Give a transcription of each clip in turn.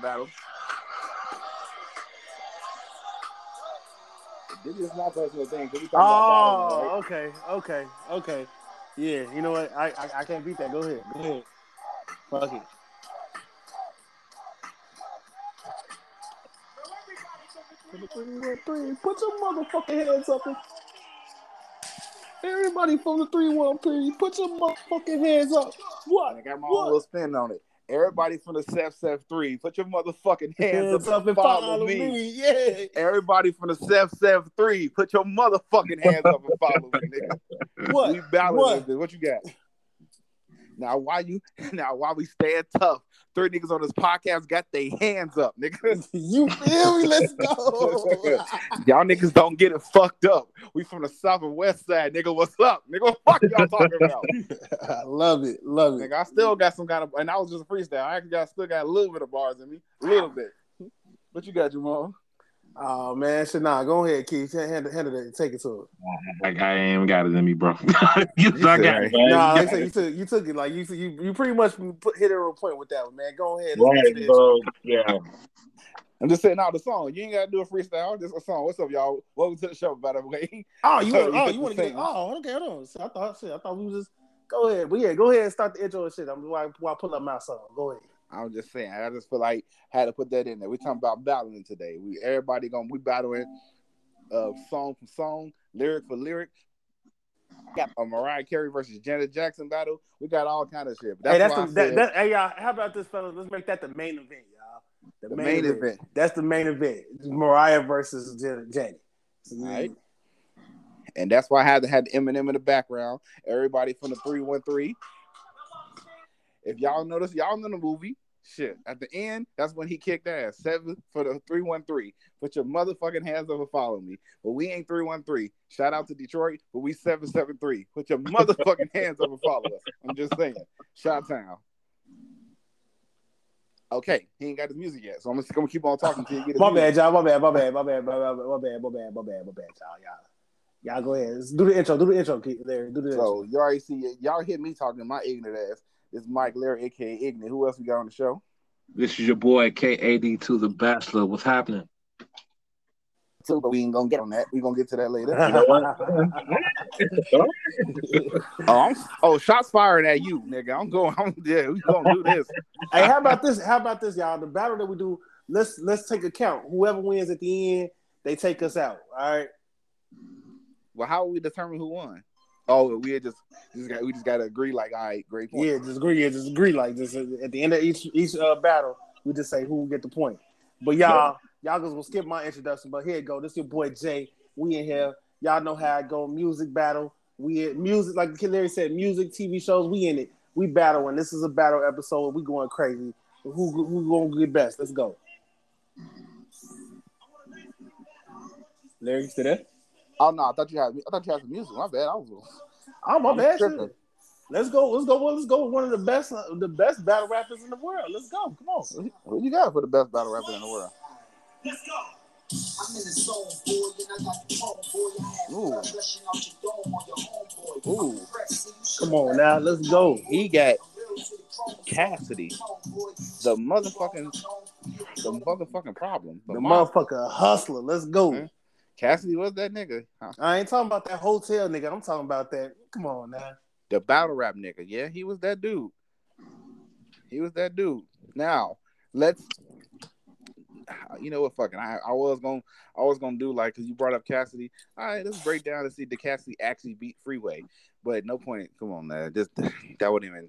battle. This is my personal thing. Oh, okay, okay, okay. Yeah, you know what? I, I, I can't beat that. Go ahead. Go ahead. Fuck it. Put your motherfucking hands up. Everybody from the three one three, put your motherfucking hands up. What? I got my what? own little spin on it. Everybody from the Seth Seth three, put your motherfucking hands, hands up, and follow, follow me. me. Yeah. Everybody from the Seth Seth three, put your motherfucking hands up and follow me, nigga. What? We what? What you got? Now why you now why we stand tough? Three niggas on this podcast got their hands up, nigga. you feel me? Let's go. y'all niggas don't get it fucked up. We from the south and west side, nigga. What's up, nigga? What fuck y'all talking about? I love it, love it. Nigga, I still got some kind of, and I was just a freestyle. I actually got still got a little bit of bars in me, a little bit. What you got, Jamal? Oh man, shit, nah. Go ahead, Keith. Handle, handle it. Take it to it. Like I ain't got it in me, bro. you, you got it, man. Nah, like you, took, you took it. Like you, you, you pretty much put, hit it on point with that one, man. Go ahead. Right, bro. Yeah. I'm just saying out the song. You ain't gotta do a freestyle. Just a song. What's up, y'all? Welcome to the show, by the way. Oh, you, want, oh, you want to get? Oh, okay. Hold on. So I thought, shit. I thought we was just go ahead. But yeah, go ahead and start the intro and shit. I'm while, while I pull up my song. Go ahead. I'm just saying. I just feel like I had to put that in there. We're talking about battling today. We everybody gonna we battling uh song for song, lyric for lyric. Got a Mariah Carey versus Janet Jackson battle. We got all kind of shit. That's hey, that's the, that, that, hey y'all. How about this, fellas? Let's make that the main event, y'all. The, the main, main event. event. That's the main event. Mariah versus Janet. Right. And that's why I had to have Eminem in the background. Everybody from the three one three if y'all notice, y'all know the movie. Shit. At the end, that's when he kicked ass. Seven for the 313. Put your motherfucking hands up and follow me. But we ain't 313. Shout out to Detroit, but we 773. Put your motherfucking hands up and follow us. I'm just saying. Shot town. Okay, he ain't got his music yet, so I'm just gonna keep on talking until you get My bad, y'all. My bad, my bad, my bad, my bad, my bad, my bad, my bad, my bad, y'all. Y'all. Y'all go ahead. Let's do the intro. Do the intro, Larry. Do the intro. So you already see y'all hear me talking my ignorant ass. It's Mike Larry, aka Ignorant. Who else we got on the show? This is your boy KAD to the Bachelor. What's happening? So, but we ain't gonna get on that. We gonna get to that later. oh, I'm, oh, shots firing at you, nigga. I'm going. I'm yeah. We gonna do this. hey, how about this? How about this, y'all? The battle that we do. Let's let's take a count. Whoever wins at the end, they take us out. All right. Well, how will we determine who won? Oh, we just just got we just got to agree like, all right, great point. Yeah, just agree. Yeah, just agree like this. At the end of each each uh, battle, we just say who will get the point. But y'all, y'all just gonna skip my introduction. But here you go. This your boy Jay. We in here. Y'all know how I go. Music battle. We music like Larry said. Music, TV shows. We in it. We battling. This is a battle episode. We going crazy. Who who gonna get best? Let's go. Larry, you still there? Oh no, I thought you had I thought you had some music. My bad. I was. Oh my bad. Let's go. Let's go. Let's go with one of the best, uh, the best battle rappers in the world. Let's go. Come on. What you got for the best battle rapper in the world? Let's go. I'm in the zone, boy, and I got the phone, boy. Ooh. Ooh. Come on now, let's go. He got Cassidy, the motherfucking, the motherfucking problem, the, the motherfucker hustler. Let's go. Mm-hmm. Cassidy was that nigga. Huh? I ain't talking about that hotel nigga. I'm talking about that. Come on now. The battle rap nigga. Yeah, he was that dude. He was that dude. Now let's. You know what? Fucking, I, I was gonna, I was gonna do like, cause you brought up Cassidy. All right, let's break down and see the Cassidy actually beat Freeway. But no point. Come on, man. Just that wouldn't even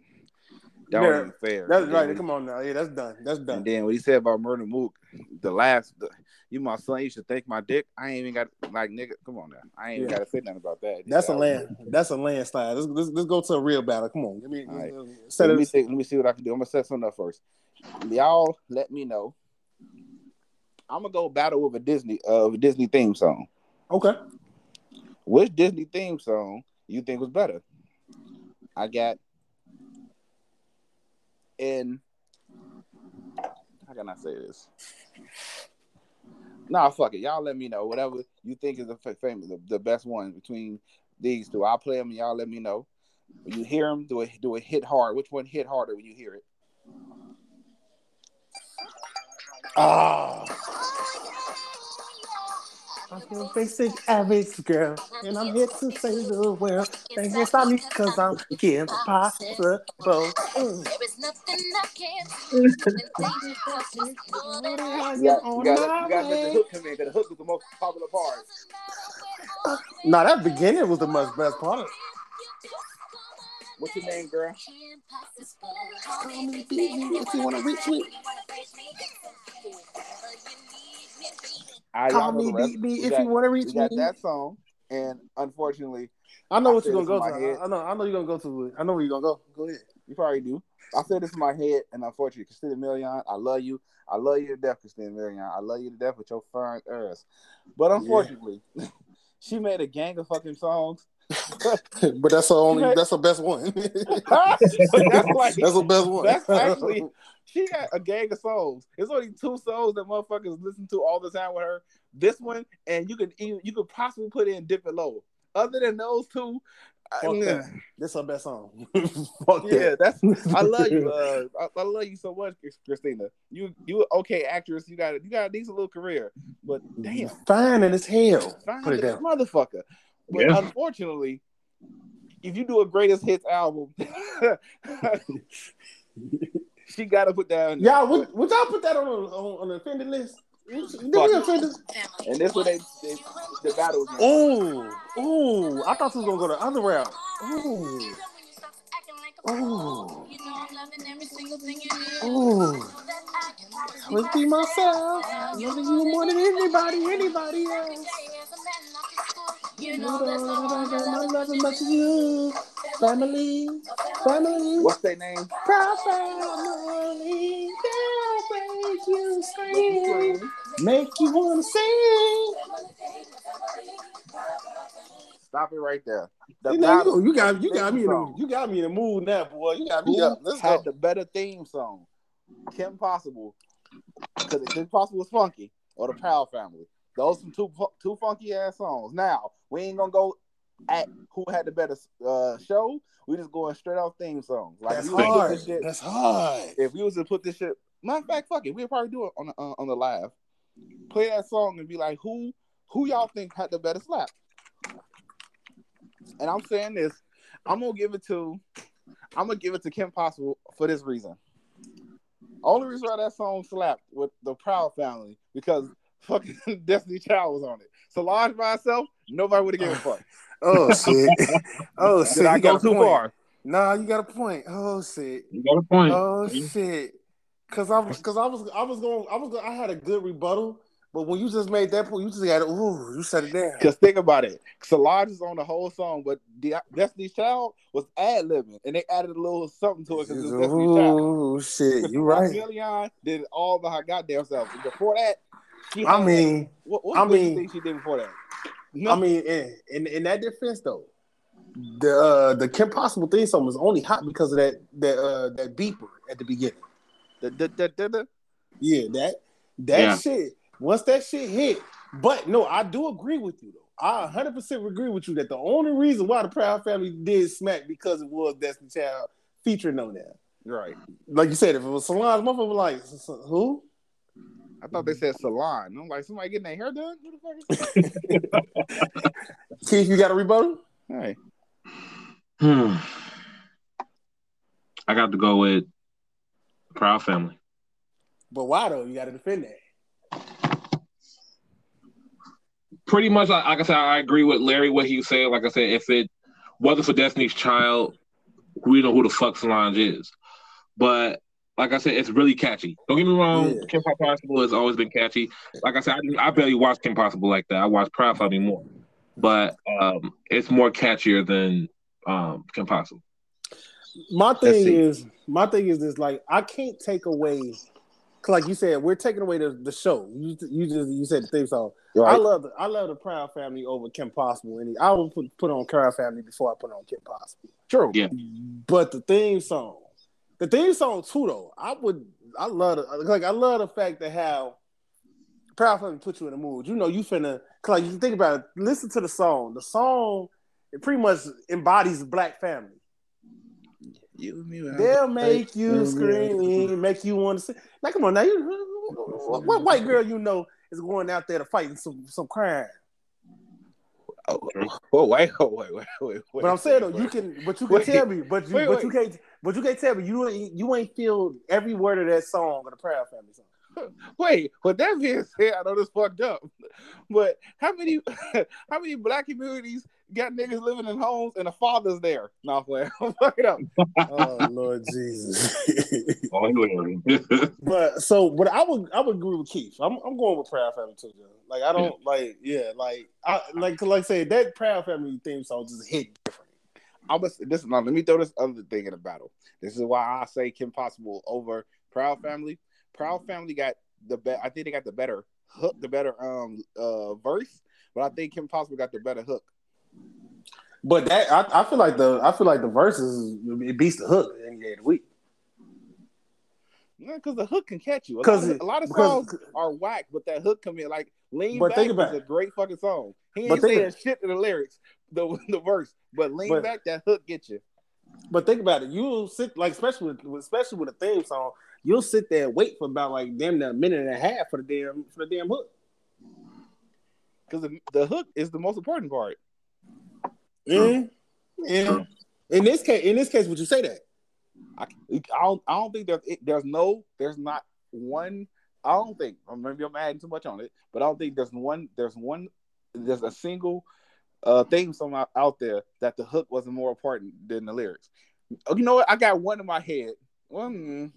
that yeah, wasn't fair. That's right. Come on now. Yeah, that's done. That's done. And then what he said about Murda Mook, the last, the, you my son, you should thank my dick. I ain't even got like nigga. Come on now. I ain't yeah. got to say nothing about that. That's a land. That's a landslide. Let's, let's, let's go to a real battle. Come on. Let me right. set let me see. Let me see what I can do. I'm gonna set something up first. Y'all, let me know. I'm gonna go battle with a Disney uh, a Disney theme song. Okay. Which Disney theme song you think was better? I got in how can I say this? Nah, fuck it. Y'all let me know whatever you think is the famous, the, the best one between these two. I'll play them and y'all let me know. When you hear them, do it do it hit hard. Which one hit harder when you hear it? Ah. I'm your basic average girl, and I'm here to save the world. They can't stop me because I'm impossible. Mm. There is nothing I can't do. And danger crosses all that I You got, you you got to let the hook come in because the hook was the most popular part. Nah, that beginning was the most best part. What's your name, girl? Call me, beat me if you wanna reach me. Right, Call me, beat me if got- you want to We reach got me. that song, and unfortunately, I know I what you're gonna go head. to. I know. I know you're gonna go to it. I know where you're gonna go. Go ahead. you probably do. I said this in my head, and unfortunately, Christina Milian, I love you. I love you to death, Christina Milian. I love you to death with your fine ass. But unfortunately, she made a gang of fucking songs. But that's the only that's the best one. that's like that's the best one. That's actually she got a gang of souls. There's only two souls that motherfuckers listen to all the time with her. This one, and you could even you could possibly put in different Low. Other than those two, Fuck yeah, that. This her best song. Fuck yeah, that. that's I love you. Uh, I, I love you so much, Christina. You you okay actress. You got you got a decent little career, but damn, Fine and as hell. fine Put it down. motherfucker. But Yeah. unfortunately, if you do a greatest hits album, she got to put down. Y'all, would, would y'all put that on on, on the offended list? Did we Fuck. offend And this what they, they the battle. again. Oh, oh! I thought you was gonna go the other route. Oh, oh, oh! Let's be myself. Loving you more than anybody, anybody else. You You know know that's all that I I love love as much as you. Family, family, What's their name? proud family. They'll make you scream, make you wanna sing. Stop it right there. The You, know, battle. you got you got me in the, you got me in the mood now, boy. You got me Who up. Let's had go. the better theme song? Kim Possible, because Kim Possible was funky, or the Proud Family. Those some two two funky ass songs. Now we ain't gonna go at who had the better uh, show. We just going straight off theme songs. Like That's if we was to put hard. this shit- That's hard. if we was to put this shit, matter of fact, fuck it, we'll probably do it on the, uh, on the live. Play that song and be like, who who y'all think had the better slap? And I'm saying this, I'm gonna give it to, I'm gonna give it to Kim Possible for this reason. Only reason why that song slapped with the Proud Family because fucking Destiny Child was on it. Solange by herself, nobody would have given a fuck. Oh shit. Oh shit. Did I you go got a too point. far? Nah, you got a point. Oh shit. You got a point. Oh shit. Cause I was cause I was I was going I was going, I had a good rebuttal, but when you just made that point, you just got ooh, you shut it down. Because think about it, Solange is on the whole song, but De- Destiny's Child was ad libbing, and they added a little something to it because it Destiny's Child. Ooh shit, you right. Milian did it all by her goddamn self. And before that, she I mean, what, what I mean- thing she did before that? No. I mean, in, in in that defense though, the uh, the Kim Possible theme song was only hot because of that that uh, that beeper at the beginning. the, the, the, the, the, Yeah, that that Yeah. shit. Once that shit hit, but no, I do agree with you though. I 100 percent agree with you that the only reason why the Proud Family did smack because it was Destiny Child featuring on there. right. Like you said, if it was Solange, motherfucker like, "S- s- who? I thought they said salon. I'm like, somebody getting their hair done? Who the fuck is Keith, you got a rebuttal? Hey, Hmm. I got to go with Proud Family. But why though? You got to defend that. Pretty much, like, like I said, I agree with Larry what he said. Like I said, if it wasn't for Destiny's Child, we know who the fuck Solange is. But like I said, it's really catchy. Don't get me wrong, Yeah. Kim Possible has always been catchy. Like I said, I, I barely watch Kim Possible like that. I watch Proud Family more, but um, it's more catchier than um, Kim Possible. My thing is, my thing is this: like, I can't take away, like you said, we're taking away the, the show. You, you just you said the theme song. I love the I love the Proud Family over Kim Possible, and I would put put on Proud Family before I put on Kim Possible. True. Yeah. But the theme song, the theme song too, though, I would I love the, like I love the fact that how Proud put you in the mood. You know, you finna like you think about it, listen to the song. The song it pretty much embodies black family. You me. They'll make you scream, make you want to sing. Now, come on, now you what, what white girl you know is going out there to fight some some crime? Oh, oh, wait, wait, wait, wait, wait. But I'm saying though, you can, but you can tell me, but you, but you can't, but you can't tell me you ain't, you ain't feel every word of that song of the Proud Family song. Wait, with that being said, I know this fucked up, but how many how many black communities got niggas living in homes and the father's there? No, wait, fuck it up. Oh Lord Jesus. Oh, Larry. but so, but I would, I would agree with Keith. I'm, I'm going with Proud Family too. John. Like I don't like, yeah, like I like, like I said, that Proud Family theme song just hit different. I'm gonna, this now. Let me throw this other thing in the battle. This is why I say Kim Possible over Proud Family. Proud Family got the be- I think they got the better hook, the better um uh verse, but I think Kim Possible got the better hook. But that I, I feel like the I feel like the verses it beats the hook any day of the week. Yeah, because the hook can catch you. A lot, 'Cause of, it- a lot of because- songs are whack, but that hook come in like "Lean But Back" think about is a great fucking song. He ain't saying shit to the lyrics, the the verse, but "Lean But- Back" that hook get you. But think about it, you'll sit like especially with especially with a theme song, you'll sit there and wait for about like damn near a minute and a half for the damn for the damn hook. Because the, the hook is the most important part. Yeah, yeah. In this case, in this case, would you say that? I, I don't I don't think there's it, there's no there's not one I don't think maybe I'm adding too much on it, but I don't think there's one there's one there's a single uh theme song out, out there that the hook wasn't more important than the lyrics. Oh, You know what? I got one in my head. Mm,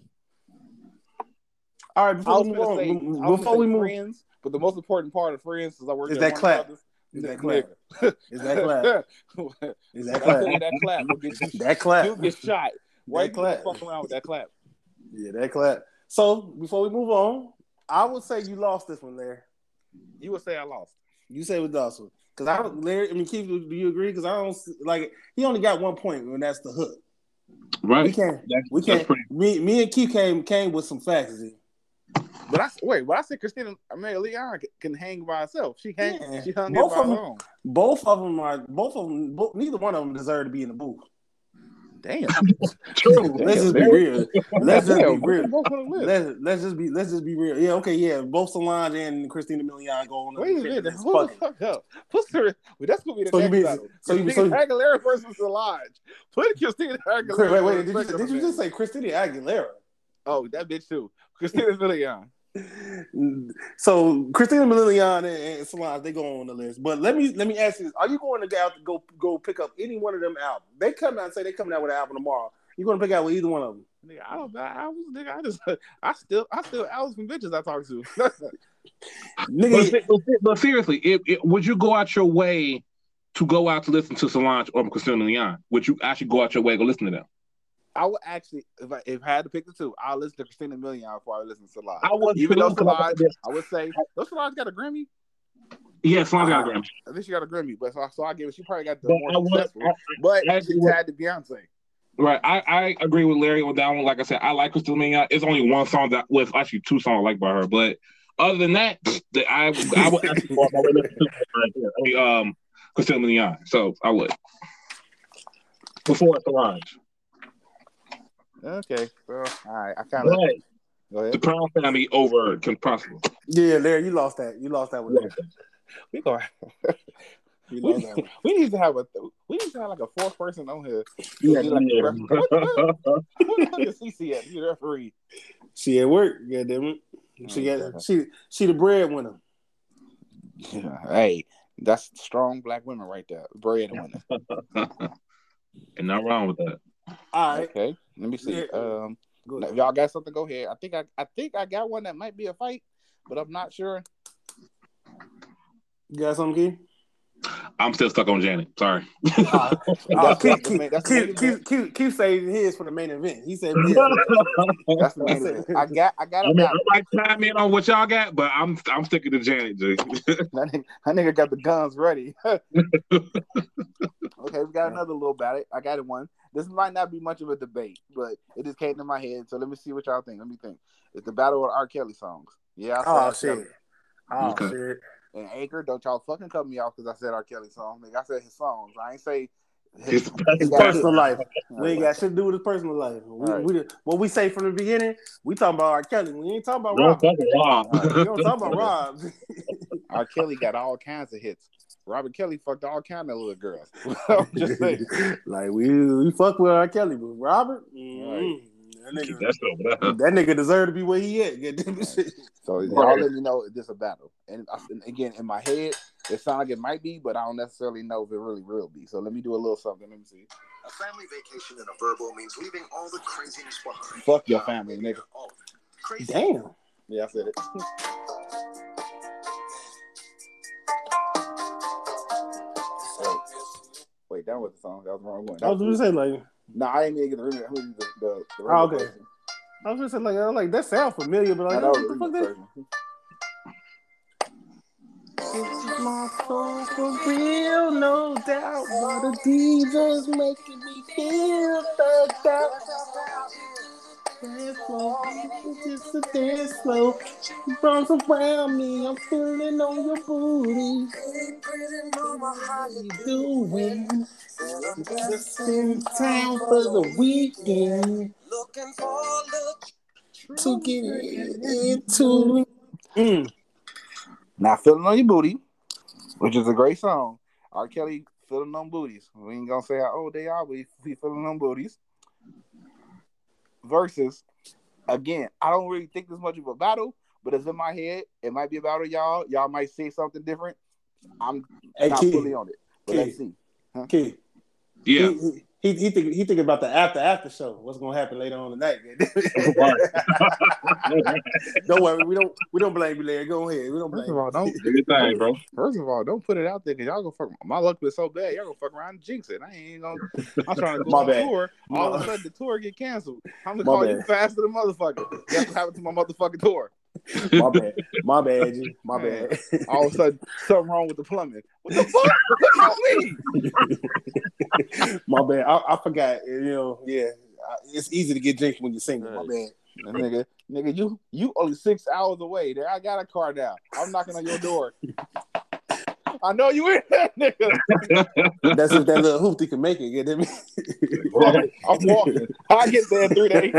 All right, before we move on, say, was before we move, friends, but the most important part of friends is I work Is that clap. Is that clap? Is that clap? Is that you clap? that clap get you, That clap. you'll get shot. Why That clap. fuck around with that clap? Yeah, that clap. So before we move on, I would say you lost this one, Larry. You would say I lost. You say with lost one because I don't. Larry, I mean, Keith, do you agree? Because I don't like he only got one point, and that's the hook. Right. We right? can't. That's, We can't. pretty. Me, me and Keith came came with some facts. Z. But I wait, but I said Christina Amelia Leon can, can hang by herself. She hang, Yeah. she hung Both by of her them- own. Both of them are. Both of them. Both, neither one of them deserve to be in the booth. Damn. True. Let's just be real. Let's just be real. both on the list. Let's let's just be let's just be real. Yeah, okay, yeah. Both Solange and Christina Milian go on. the Wait a minute. list. Hold the fuck up. Put her. Well, that's gonna be the So you next mean- battle. so you- Christina so- Aguilera versus Solange. Put Christina Aguilera. Wait, wait, wait. Did you, did you just say Christina Aguilera? Oh, that bitch too. Christina Milian. So Christina Milian and, and Solange they go on the list. But let me let me ask you this: Are you going to go out to go go pick up any one of them albums? They come out and say they coming out with an album tomorrow. You going to pick out with either one of them? Nigga, I don't. I was. Nigga, I just. I still. I still. I was from bitches I talked to. Nigga, se- but, but seriously, if, if, would you go out your way to go out to listen to Solange or Christina Leon? Would you actually go out your way to go listen to them? I would actually, if I, if I had to pick the two, I'll listen to Christina Milian before I listen to Solange. I would Even too, though 'cause I Solange, I would say, though Solange got a Grammy. Yeah, Solange got a Uh, Grammy. I think she got a Grammy, but so, so I give it. She probably got the But more I would- successful. I- but I she tied to Beyonce. Right, I, I agree with Larry on that one. Like I said, I like Christina Milian. It's only one song that was actually two songs I like by her, but other than that, the, I I would actually go out my way to listen to her right there. I mean, um, Christina Milian. So I would before Solange. Okay, well, all right. I kind of But go ahead. the Brown family over Kim Possible. yeah, Larry, you lost that. You lost that one. Larry. We go. You We, lost that we need to have a. We need to have like a fourth person on here. Yeah, Be like yeah. What the Who the fuck is CC at? You referee. She at work. Yeah, damn it. She Oh, got she she the breadwinner. Yeah. Hey, that's strong black women right there. Bread winner. and not wrong with that. All right. Okay. Let me see. Um, if y'all got something, go ahead. I think I, I think I got one that might be a fight, but I'm not sure. You got something, Keith? I'm still stuck on Janet. Sorry. Uh, That's Keith, Keith, that's the main Keith, Keith. Keith, Keith saved his for the main event. He said, That's the main event. I got I got I a mean. I might chime in on what y'all got, but I'm I'm sticking to Janet. G. That nigga, that nigga got the guns ready. okay, we got another little battle. I got it one. This might not be much of a debate, but it just came to my head. So let me see what y'all think. Let me think. It's the battle of R. Kelly songs. Yeah, I said "Oh R. Kelly. shit, oh Okay. shit." And Anchor, don't y'all fucking cut me off because I said R. Kelly song. Nigga, I said his songs. I ain't say His His got personal hit. life. We ain't got shit to do with his personal life. We, Right. we, what we say from the beginning, we talking about R. Kelly. We ain't talking about Don't Rob. fucking Rob. We don't talk about Rob. R. Kelly got all kinds of hits. Robert Kelly fucked all kind of little girls. I'm just saying. like we we fuck with R. Kelly, but Robert, mm, that nigga, That's over that nigga deserve to be where he at. Goddamn it. So y'all Right. let me know if this a battle. And, I- and again, in my head, it sounds like it might be, but I don't necessarily know if it really will be. So let me do a little something. Let me see. A family vacation in a verbal means leaving all the craziness behind. Fuck your family, nigga. All. Crazy. Damn. Yeah, I said it. Wait, wait, that was the song. That was the wrong one. I was gonna say like, No, I ain't even get the remix. I'm gonna use the, the, the Oh, okay. version. I was just saying, like, like that sound familiar, but like, No, what that the the fuck remix that? This is my song for real, no doubt. But the DJ's making me feel thugged out. Dance floor, just a dance floor. Bounce around me, I'm feeling on your booty. How you doing? Just in town for the weekend to get into. Mm. Now, Feeling on Your Booty, which is a great song. R. Kelly, Feeling on Booties. We ain't gonna say how old they are, but he feeling on booties. Versus, again, I don't really think this much of a battle, but it's in my head. It might be a battle, y'all. Y'all might say something different. I'm Hey, not Kid, fully on it, but Kid. let's see. Kid. Yeah. He, he, he, think, he think about the after after show. What's gonna happen later on tonight? don't worry, we don't we don't blame you, Larry. Go ahead. We don't blame. First of all, don't Do thing, bro. First of all, don't put it out there because y'all gonna fuck. My luck was so bad, y'all gonna fuck around and jinx it. I ain't gonna. I'm trying to go My on bad. tour. All of a sudden, the tour get canceled. I'm gonna My call you faster than motherfucker. That's what happened to my motherfucking tour. My bad. My bad, G. My bad. All of a sudden, something wrong with the plumbing. What the fuck? What's on me? My bad. I, I forgot. You know, yeah. I- It's easy to get jinxed when you're single. My bad. nigga, nigga, you you only six hours away. There, I got a car now. I'm knocking on your door. I know you in there, nigga. That's if that little hoopty can make it. Get me? I'm walking. I get there in three days.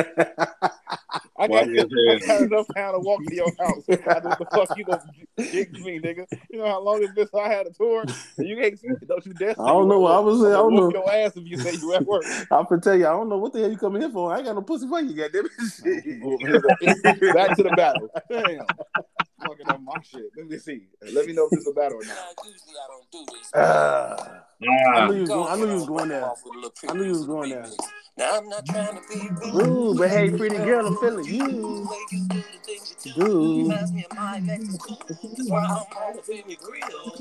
I got, Walk I got enough time to walk to your house. I know what the fuck you gonna jinx me, nigga. You know how long it's been since I had a tour? You can't see it. Don't you dare I don't know what I was saying. I don't know. your ass if you say you at work. I'm gonna tell you, I don't know what the hell you coming here for. I ain't got no pussy for you, goddamn it. Back to the battle. Damn. Fucking up my shit. Let me see. Let me know if this is a battle or not. Ah. I Ah, knew you was going. I knew you was going there. I knew you was going there. Now I'm not trying to be rude. Ooh, but hey, pretty girl, I'm feeling you. Dude.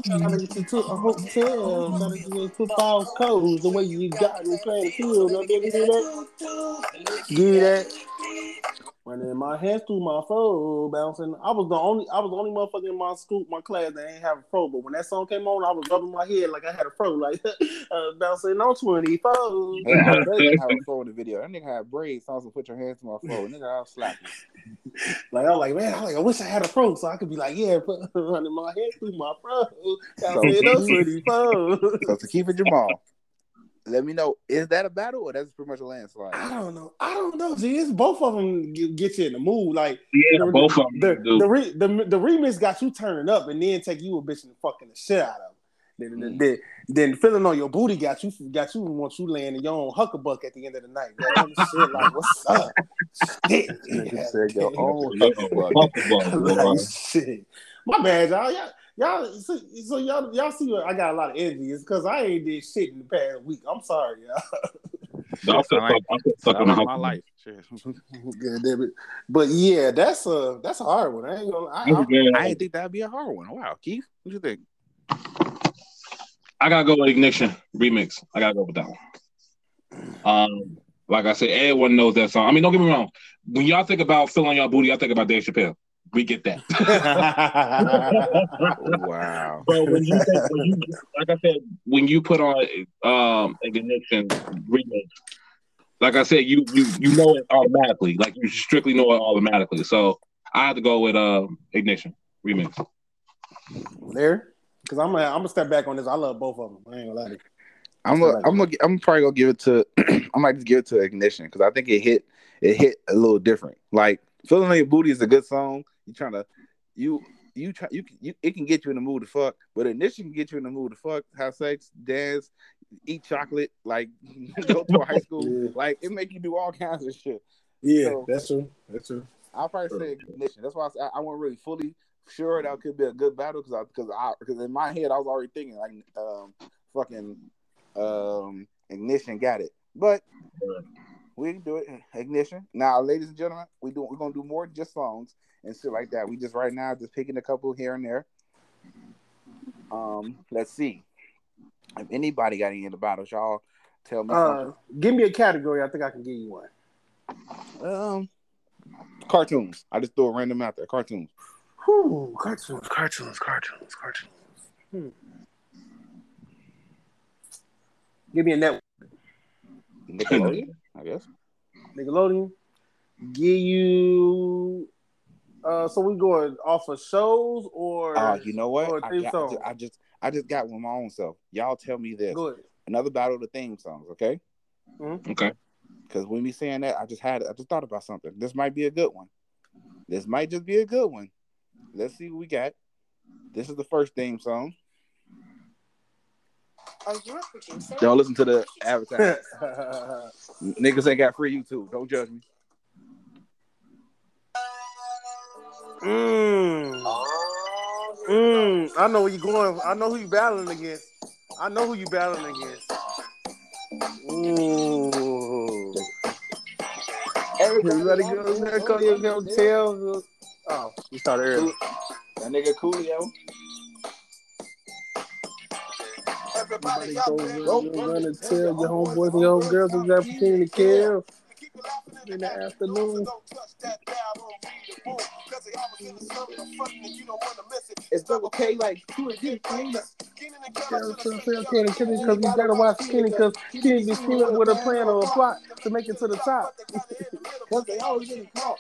Trying to get you to a hotel, trying to get you football codes, the way you got me playing the field. Now, did you do that? Give that. Running my hands through my fro, bouncing. I was the only, I was the only motherfucker in my school, my class that ain't have a fro. But when that song came on, I was rubbing my head like I had a fro, like uh, bouncing on twenty four. Hey, I bet you have a phone in the video. That nigga had braids. So I was gonna put your hands to my phone. Nigga, I was slapping. Like I was like, man, I, like, I wish I had a fro so I could be like, yeah, put, running my hands through my fro, bouncing on twenty four. So to keep it Jamal, let me know, is that a battle or that's pretty much a landslide? I don't know. I don't know. See, it's both of them get, get you in the mood. Like yeah, the, both of the, them do. the, re, the the remix got you turning up and then take you a bitch and fucking the shit out of them. Then, then, mm. then, then feeling on your booty got you got you want you laying in your own huckabuck at the end of the night. That other shit like what's up? Shit. Nigga said your own Yo, hucklebuck. Hucklebuck, like, shit. My bad, y'all. Y'all, y'all so, so y'all y'all see what I got a lot of envy. It's because I ain't did shit in the past week. I'm sorry, y'all. I feel Sound like- I feel stuck on the Sound like my Hucklebuck. life. Shit. Good damn it. But yeah, that's a that's a hard one. I ain't gonna. I, This is I, I hard. think that'd be a hard one. Wow, Keith, what you think? I gotta go with Ignition remix. I gotta go with that one. Um, like I said, everyone knows that song. I mean, don't get me wrong. When y'all think about filling your booty, I think about Dave Chappelle. We get that. Wow. So when you, think, when you like I said, when you put on um Ignition remix, like I said, you you you know it automatically. Like you strictly know it automatically. So I have to go with uh Ignition remix. there, because I'm gonna I'm gonna step back on this. I love both of them. I ain't gonna lie to you. I'm gonna, I'm gonna, I'm probably gonna give it to. I might just give it to Ignition because I think it hit, it hit a little different. Like "Feeling Like Booty" is a good song. You trying to, you, you try, you, you, it can get you in the mood to fuck, but Ignition can get you in the mood to fuck, have sex, dance, eat chocolate, like go to high school, Yeah. like it make you do all kinds of shit. Yeah, So- that's true. That's true. I'll probably say ignition. That's why I, I wasn't really fully sure that could be a good battle because I because I because in my head I was already thinking like um fucking um ignition got it, but we can do it ignition now, ladies and gentlemen. We do we're gonna do more than just songs and shit like that. We just right now just picking a couple here and there. Um, let's see if anybody got any in the bottles, y'all tell me. Uh, give me a category. I think I can give you one. Um, cartoons. I just threw a random out there. Cartoons. Whew, cartoons, cartoons, cartoons, cartoons. Hmm. Give me a network. Nickelodeon, I guess. Nickelodeon. Give you. Uh, so we going off of shows or? Uh, you know what? or I, got, song? I just I just got one my own self. Y'all tell me this. Go ahead. Another battle of the theme songs, okay? Okay. Because when me saying that, I just had I just thought about something. This might be a good one. This might just be a good one. Let's see what we got. This is the first theme song. Are you a producer? Y'all listen to the advertisement. Niggas ain't got free YouTube. Don't judge me. Mm, mm, I know where you're going. I know who you're battling against. I know who you're battling against. Ooh. Everybody go there, come here, go tell. Oh, you started early. That nigga Coolio. Everybody go, go, go run and tell your homeboys and your homegirls who's got opportunity to kill in the afternoon. It's okay, like two or three Because you gotta watch Skinny because Skinny screaming with a plan or a plot to make it to the top. Because they always getting caught.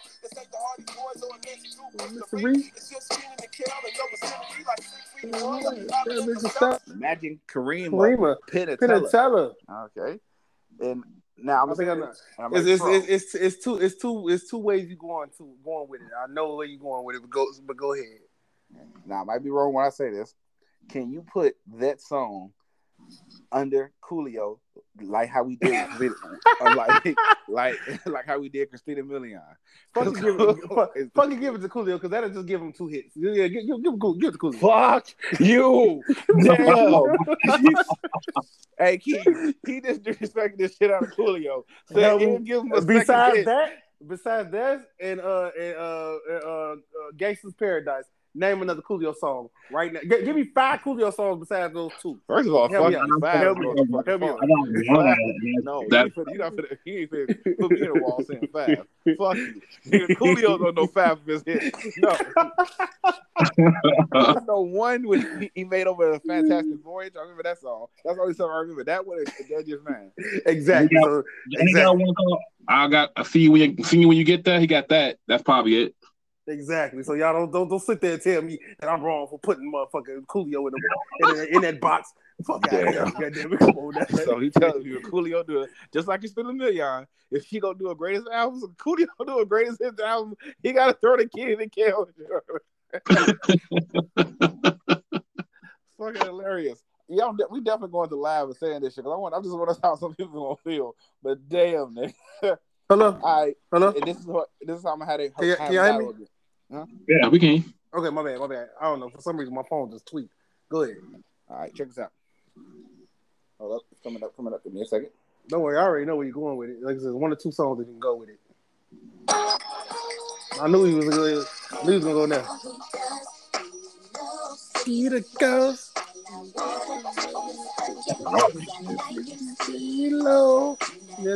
Mr. Reese. That bitch is stop. Imagine Kareem Karima. Penatella. Okay. And now I'm I think I know. It's, like, it's, it's, it's, it's two it's two it's two ways you going to going with it. I know where you going with it, but go but go ahead. now I might be wrong when I say this. Can you put that song under Coolio like how we did uh, like like like how we did Christina Milian? Fucking give it, fuck, fucking give it to Coolio because that'll just give him two hits. Yeah, give, give, give, give it to Coolio. Fuck you. Damn. hey, Keith, he just disrespected the shit out of Coolio. So Hell, he give him a Besides hit. that, besides that, and uh, and, uh, uh, uh, Gangsta's Paradise. Name another Coolio song right now. G- give me five Coolio songs besides those two. First of all, Help fuck me out. you. Five, Help me out. Help me Fuck out. I got one. man. No, That- you, ain't finna- you not finna, he ain't finna put me in the wall saying five. Fuck you. Nigga, Coolio don't know five of his hits. No. I know one when he, he made over a fantastic voyage. I remember that song. That's the only song I remember. That one is That's Just Man. Exactly. Yeah. So, He got Exactly. I got I see you when you see you when you get there. He got that. That's probably it. Exactly. So y'all don't, don't don't sit there and tell me that I'm wrong for putting motherfucking Coolio in the in, in that box. Fuck out of here. Goddamn it. Come on. So he tells you Coolio do it just like he's still a million. If he gonna do a greatest album, Coolio do a greatest hits album, he gotta throw the kid in the can. Fucking hilarious. Yeah, I'm de- we definitely going to live and saying this shit because I want. I just want to how some people gonna feel. But damn, nigga. Hello. Right, Hello. this is what this is how I'm have it. Can you- can you hear out me? Yeah, we can. Okay, my bad. My bad. I don't know. For some reason, my phone just tweaked. Go ahead. All right, check this out. Hold up, it's coming up, coming up. Give me a second. Don't worry. I already know where you're going with it. Like I said, one or two songs that you can go with it. I knew he was gonna. I knew he was gonna go there. See the ghost. The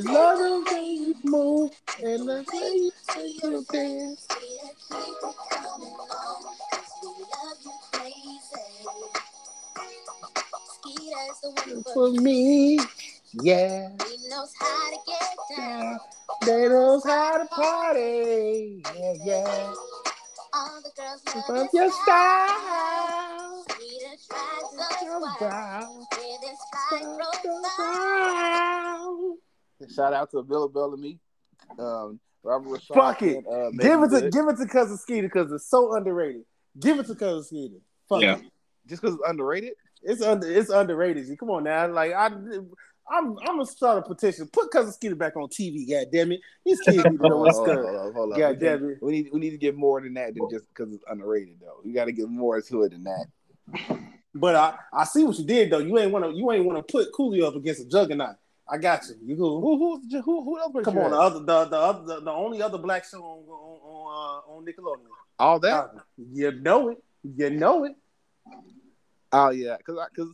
love the way you move and the way you take your. For me, yeah. He knows how to get down. They knows how to party. Yeah, yeah. All the girls love your style. Shout out to Bill Bellamy, um, Robert Ri'chard. Fuck it. and, uh, Give it to Good. give it to cousin Skeeter because it's so underrated. Give it to cousin Skeeter. Fuck Yeah. it. just because it's underrated. It's under it's underrated. G. Come on now. Like I I'm I'm gonna start a petition. Put cousin Skeeter back on TV, god damn it. These kids need to know what's Hold on, good. hold hold on. God We damn it. We need we need to get more than that than just because it's underrated though. We got to get more to it than that. But I, I see what you did though. You ain't wanna you ain't wanna put Coolio up against a juggernaut. I got you. You go. Who who's who who else? Come on, the other the the other the, the only other black show on on on, uh, on Nickelodeon. all that. Uh, you know it. You know it. Oh yeah, because because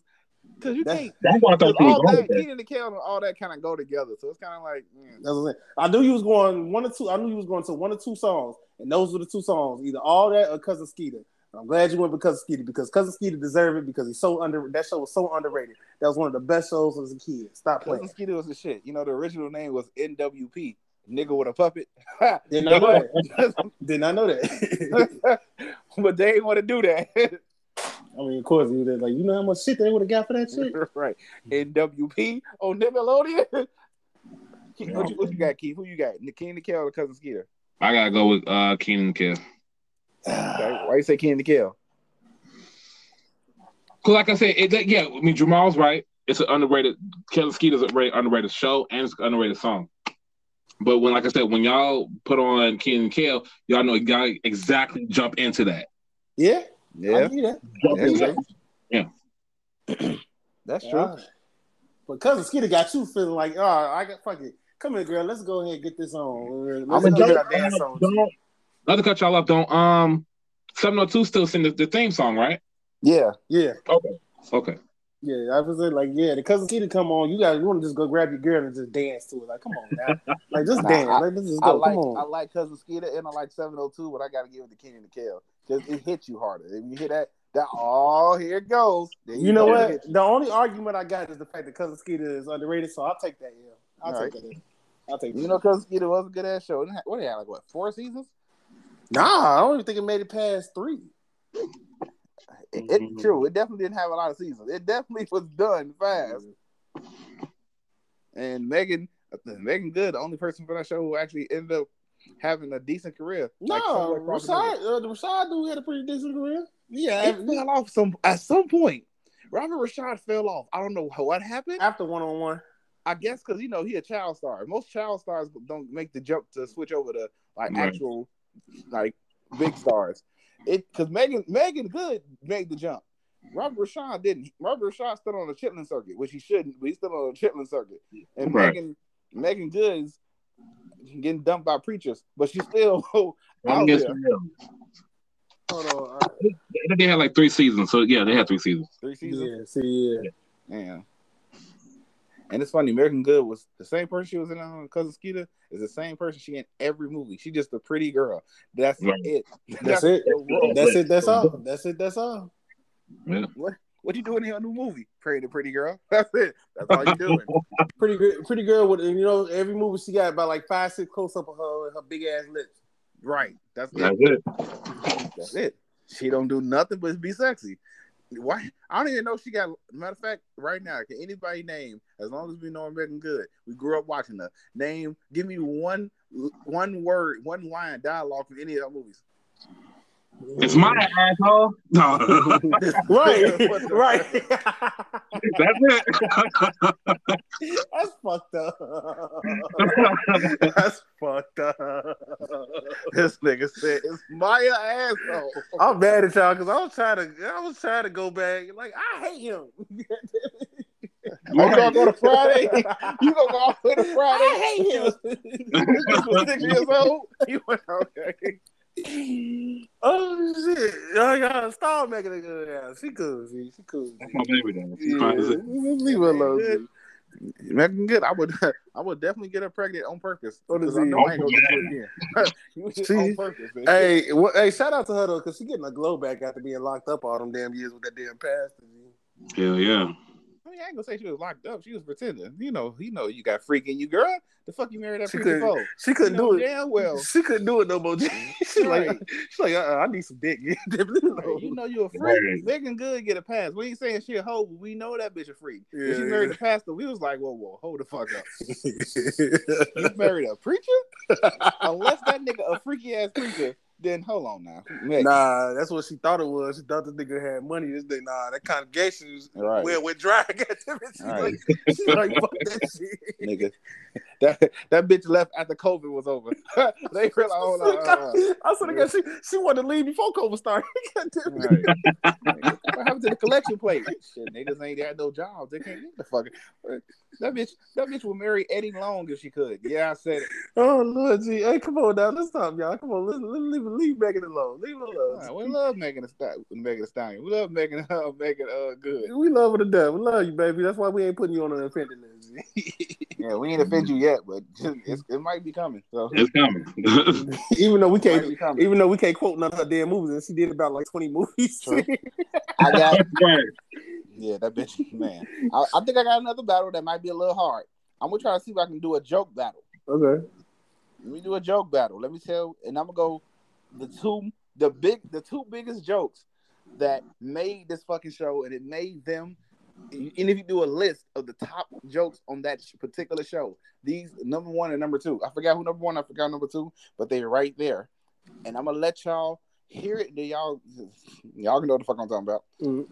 because you That's- can't. That's why I Cause thought all that, with that. Kenan and Kel, and all that kind of go together. So it's kind of like, mm. That's what I'm. I knew you was going one or two. I knew you was going to one or two songs, and those were the two songs, either all that or Cousin Skeeter. And I'm glad you went with Cousin Skeeter because Cousin Skeeter deserved it because he's so under. That show was so underrated. That was one of the best shows as a kid. Stop Cousin playing. Skeeter was the shit. You know, the original name was NWP, nigga with a puppet. Did not know that. Did not know that. but they ain't want to do that. I mean, of course, you like you know how much shit they would have got for that shit. right. NWP on Nickelodeon. Keith, what, you, what you got, Keith? Who you got? Kenan and Kel or Cousin Skeeter? I gotta go with uh Kenan and Kel. Okay. Why you say Kenan and Kel? Cause like I said, it, yeah, I mean Jamal's right. It's an underrated. Killer Skeeter's a very underrated show and it's an underrated song. But when, like I said, when y'all put on Kenan and Kel, y'all know y'all exactly jump into that. Yeah, Yeah, knew that. Jump that's true. Yeah. That's true. Yeah. But Cousin Skeeter got you feeling like, oh, I got fuck it. Come here, girl. Let's go ahead and get this on. Let's I'm go gonna get our dance on. don't, not to cut y'all off. Don't um, 702 still sing the, the theme song, right? Yeah. Yeah. Okay. Okay. Yeah, I was like, yeah, the cousin Skeeter come on. You guys, you want to just go grab your girl and just dance to it? Like, come on, now, like just Nah, dance. I- like, let's just I go. like come on. I like Cousin Skeeter and I like 702, but I gotta give it to Kenny and Kel because it hits you harder. If you hear that, that oh here it goes. Then you know what? you. The only argument I got is the fact that cousin Skeeter is underrated, so I'll take that. Yeah, I'll All take that. I'll take that. You know, Cousin Skeeter was a good ass show. It had- What they had like what four seasons? Nah, I don't even think it made it past three. It, it- Mhm. true. It definitely didn't have a lot of seasons. It definitely was done fast. And Meagan, Meagan Good, the only person for that show who actually ended up having a decent career. No, Like, somewhat across the. Ri'chard, uh, the Ri'chard dude had a pretty decent career. Yeah, it fell off some at some point. Robert Ri'chard fell off. I don't know what happened. after one on one. I guess because you know he a child star. Most child stars don't make the jump to switch over to like Right. actual like big stars. It because Meagan Meagan Good made the jump. Robert Ri'chard didn't. Robert Ri'chard still on the Chitlin circuit, which he shouldn't, but he's still on the Chitlin circuit. And Right. Megan Megan Good is getting dumped by preachers, but she's still I'm out guessing, there. Hold on. uh, They- They had like three seasons, so yeah, they had three seasons. Three seasons. yeah, see, yeah. Yeah. And it's funny, American Good was the same person she was in on Cousin Skeeter is the same person she in every movie. She just a pretty girl. That's Right. it. That's it. That's it. That's all. That's it. That's all. Yeah. What what you doing in your new movie? Praying to pretty girl. That's it. That's all you doing. Pretty good. Pretty girl with you know every movie she got about like five six close up of her her big ass lips. right. That's That's it. it. That's it. She don't do nothing but be sexy. Why? I don't even know she got. Matter of fact, right now, can anybody name? As long as we know American Good, we grew up watching her. Name. Give me one one word, one line dialogue from any of her movies. It's my asshole. No, right, right. that's it. That's fucked up. That's fucked up. This nigga said it's my asshole. I'm mad at y'all because I was trying to. I was trying to go back. Like I hate him. You gonna go to Friday? You gonna go all the way to Friday? I hate him. This was six years old. You went okay. Oh shit! Y'all, y'all stop making it good. ass. she cool. She, she cool. That's my baby. Then. She's Yeah, fine as leave her alone. G. Meagan Good, I would, I would definitely get her pregnant on purpose. Does Because I know I ain't gonna do it again. You on purpose, man. Hey, wha- hey, shout out to her though, cause she getting a glow back after being locked up all them damn years with that damn pastor. G. Hell yeah. I mean, I ain't gonna say she was locked up. She was pretending. You know, you know, you got freak in you, girl. The fuck you married that She preacher couldn't- for? She couldn't You know do it. damn well. She couldn't do it no more. she's Right. like, she's like, uh, I need some dick. Hey, you know you a freak. Right. Big good get a pass. We ain't saying she a hoe, but we know that bitch a freak. Yeah, she married yeah. the pastor, we was like, whoa, whoa, hold the fuck up. You married a preacher? Unless that nigga a freaky ass preacher, then hold on now. Next. nah, that's what she thought it was. She thought the nigga had money. This nigga, nah, that congregation was Right. where went dry. Goddamn it. All right. like, like, fuck that shit. nigga. That that bitch left after COVID was over. they realized, hold on, hold on. I said again, she she wanted to leave before COVID started. Right. what happened to the collection plate? Shit, niggas ain't had no jobs. They can't get the fucking. That bitch, that bitch would marry Eddie Long if she could. Yeah, I said it. Oh Lord, G, hey, come on now, let's stop, y'all. Come on, let's, let's leave leave Megan alone. Leave her alone. Right, we love Megan Thee Stallion. Megan Thee Stallion. We love Megan. Uh, Megan. Uh, good. We love her to death. We love you, baby. That's why we ain't putting you on an offended list. Yeah, we ain't offend you yet, but just, it's, it might be coming. So It's coming. even though we can't, be coming. even though we can't quote none of her damn movies, and she did about like twenty movies. I got. right. Yeah, that bitch, man. I, I think I got another battle that might be a little hard. I'm gonna try to see if I can do a joke battle. okay. Let me do a joke battle. Let me tell, and I'm gonna go the two, the big, the two biggest jokes that made this fucking show, and it made them. And if you do a list of the top jokes on that particular show, these number one and number two. I forgot who number one, I forgot number two, but they're right there. And I'm gonna let y'all hear it. Then y'all, y'all can know what the fuck I'm talking about. Mhm.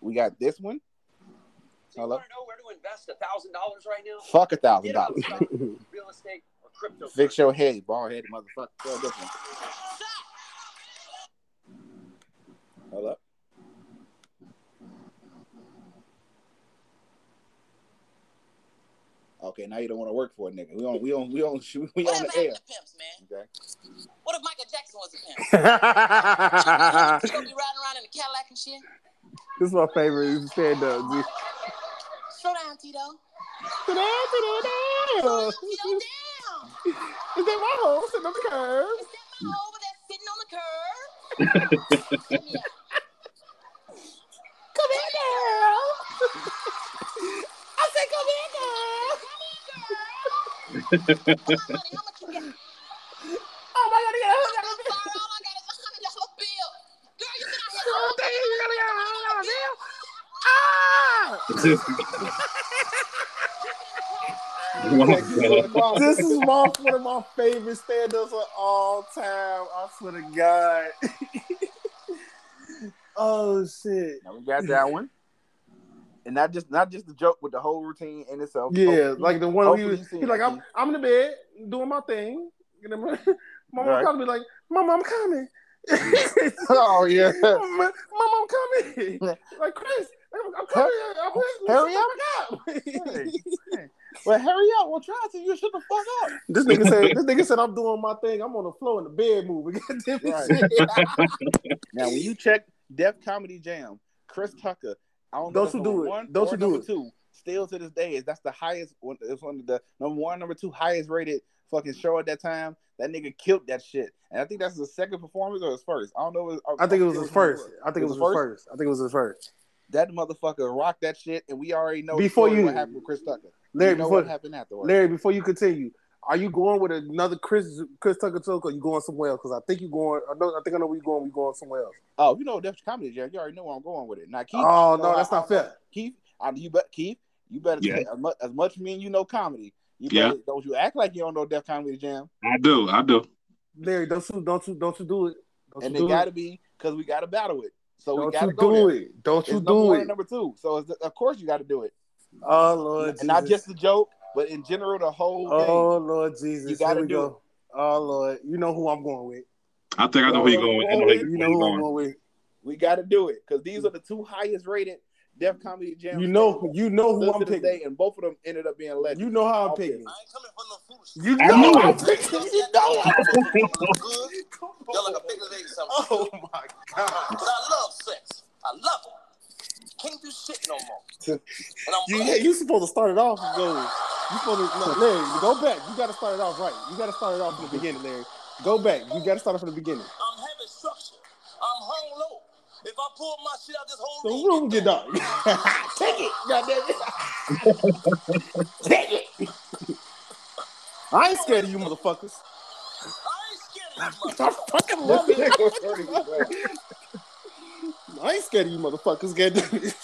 We got this one. Do you Hello? want to know where to invest a thousand dollars right now? Fuck a thousand dollars. real estate, or crypto. Fix your head, bald head motherfucker. Tell this one. Hello. Okay, now you don't want to work for a nigga. We on, we on, we on, we What on the air. pimps, man? Okay. What if Michael Jackson was a pimp? You gonna be riding around in a Cadillac and shit? this is my favorite stand up. Slow down, Tito. Sit down, sit down, Slow down. down, Tito, down. Is that my home sitting on the curb? Is that my over there sitting on the curb? Come here, girl. I said, come here, girl. Come here, girl. Come on, honey, how much you got? Oh my God, you got a I'm sorry, all I got is a hundred dollar bill. Girl, you been out here Oh, dang, you gotta get a hundred dollar bill. Ah! This is my one of my favorite stand-ups of all time. I swear to God. oh shit. Now we got that one, and not just not just the joke, but the whole routine in itself. Yeah, Hopefully- like the one he was. you seen He's like, I'm, I'm in the bed doing my thing. You know, my mom Right. probably be like, Mom, I'm coming. Oh yeah. Mom, Mom, I'm coming. like Chris, I'm, I'm coming. I'm, I'm, Hurry oh up. Hey, Well, hurry up. Well, try to. You shut the fuck up. This nigga said, this nigga said, I'm doing my thing. I'm on the floor in the bed moving. Right. Now, when you check Def Comedy Jam, Chris Tucker, I don't know Don't you do it. One Don't or you do it. Two, still to this day, is that's the highest. One, it's one of the number one, number two highest rated fucking show at that time. That nigga killed that shit, and I think that's his second performance or his first. I don't know. I think it was his first. I think it was It his first. I think it was his first. That motherfucker rocked that shit, and we already know Before you- what happened with Chris Tucker. Larry, you know before, what happened afterwards. Larry, before you continue, are you going with another Chris Chris Tucker joke, or you going somewhere else? Because I think you going. I know. I think I know where you're going. We going somewhere else. Oh, you know Def Comedy Jam. You already know where I'm going with it. Now, Keith. Oh you no, know, that's I- not I- fair. Keith, I, you bet Keith, you better Yeah. say as much as much me and you know comedy. You Yeah. better, don't you act like you don't know Def Comedy Jam. I do. I do. Larry, don't you don't you don't you do it? Don't and you it do got to it. be because we got to battle it. So we Don't got to you go do there. it? Don't It's you do it? number two. So it's, of course you got to do it, Oh Lord, and not just the joke, but in general the whole Oh Lord Jesus, You gotta Here we do go. Oh Lord, you know who I'm going with. I think I know who you're going with. I know who You know who I'm going. going with. We got to do it because these are the two highest rated Def Comedy Jam. You know, you know who I'm to picking. day, and both of them ended up being legends. You know how I'm Okay. picking. I ain't coming for no foolishness. You I know knew I'm it. picking. You know I'm picking. Y'all like a pig that ate something. Oh my God. But I love sex. I love it. Can't do shit no more. And I'm You, blessed. you supposed to start it off and go. You supposed to no, Larry. Go back. You got to start it off right. You got to start it off from the beginning, Larry. Go back. You got to start it from the beginning. I'm having structure. I'm hung low. If I pull my shit out, this whole The room, room get dark. Take it, goddamn it. Take it. I ain't scared of you motherfuckers. I ain't scared of you, I fucking love it. I ain't scared of you motherfuckers. Goddamn it.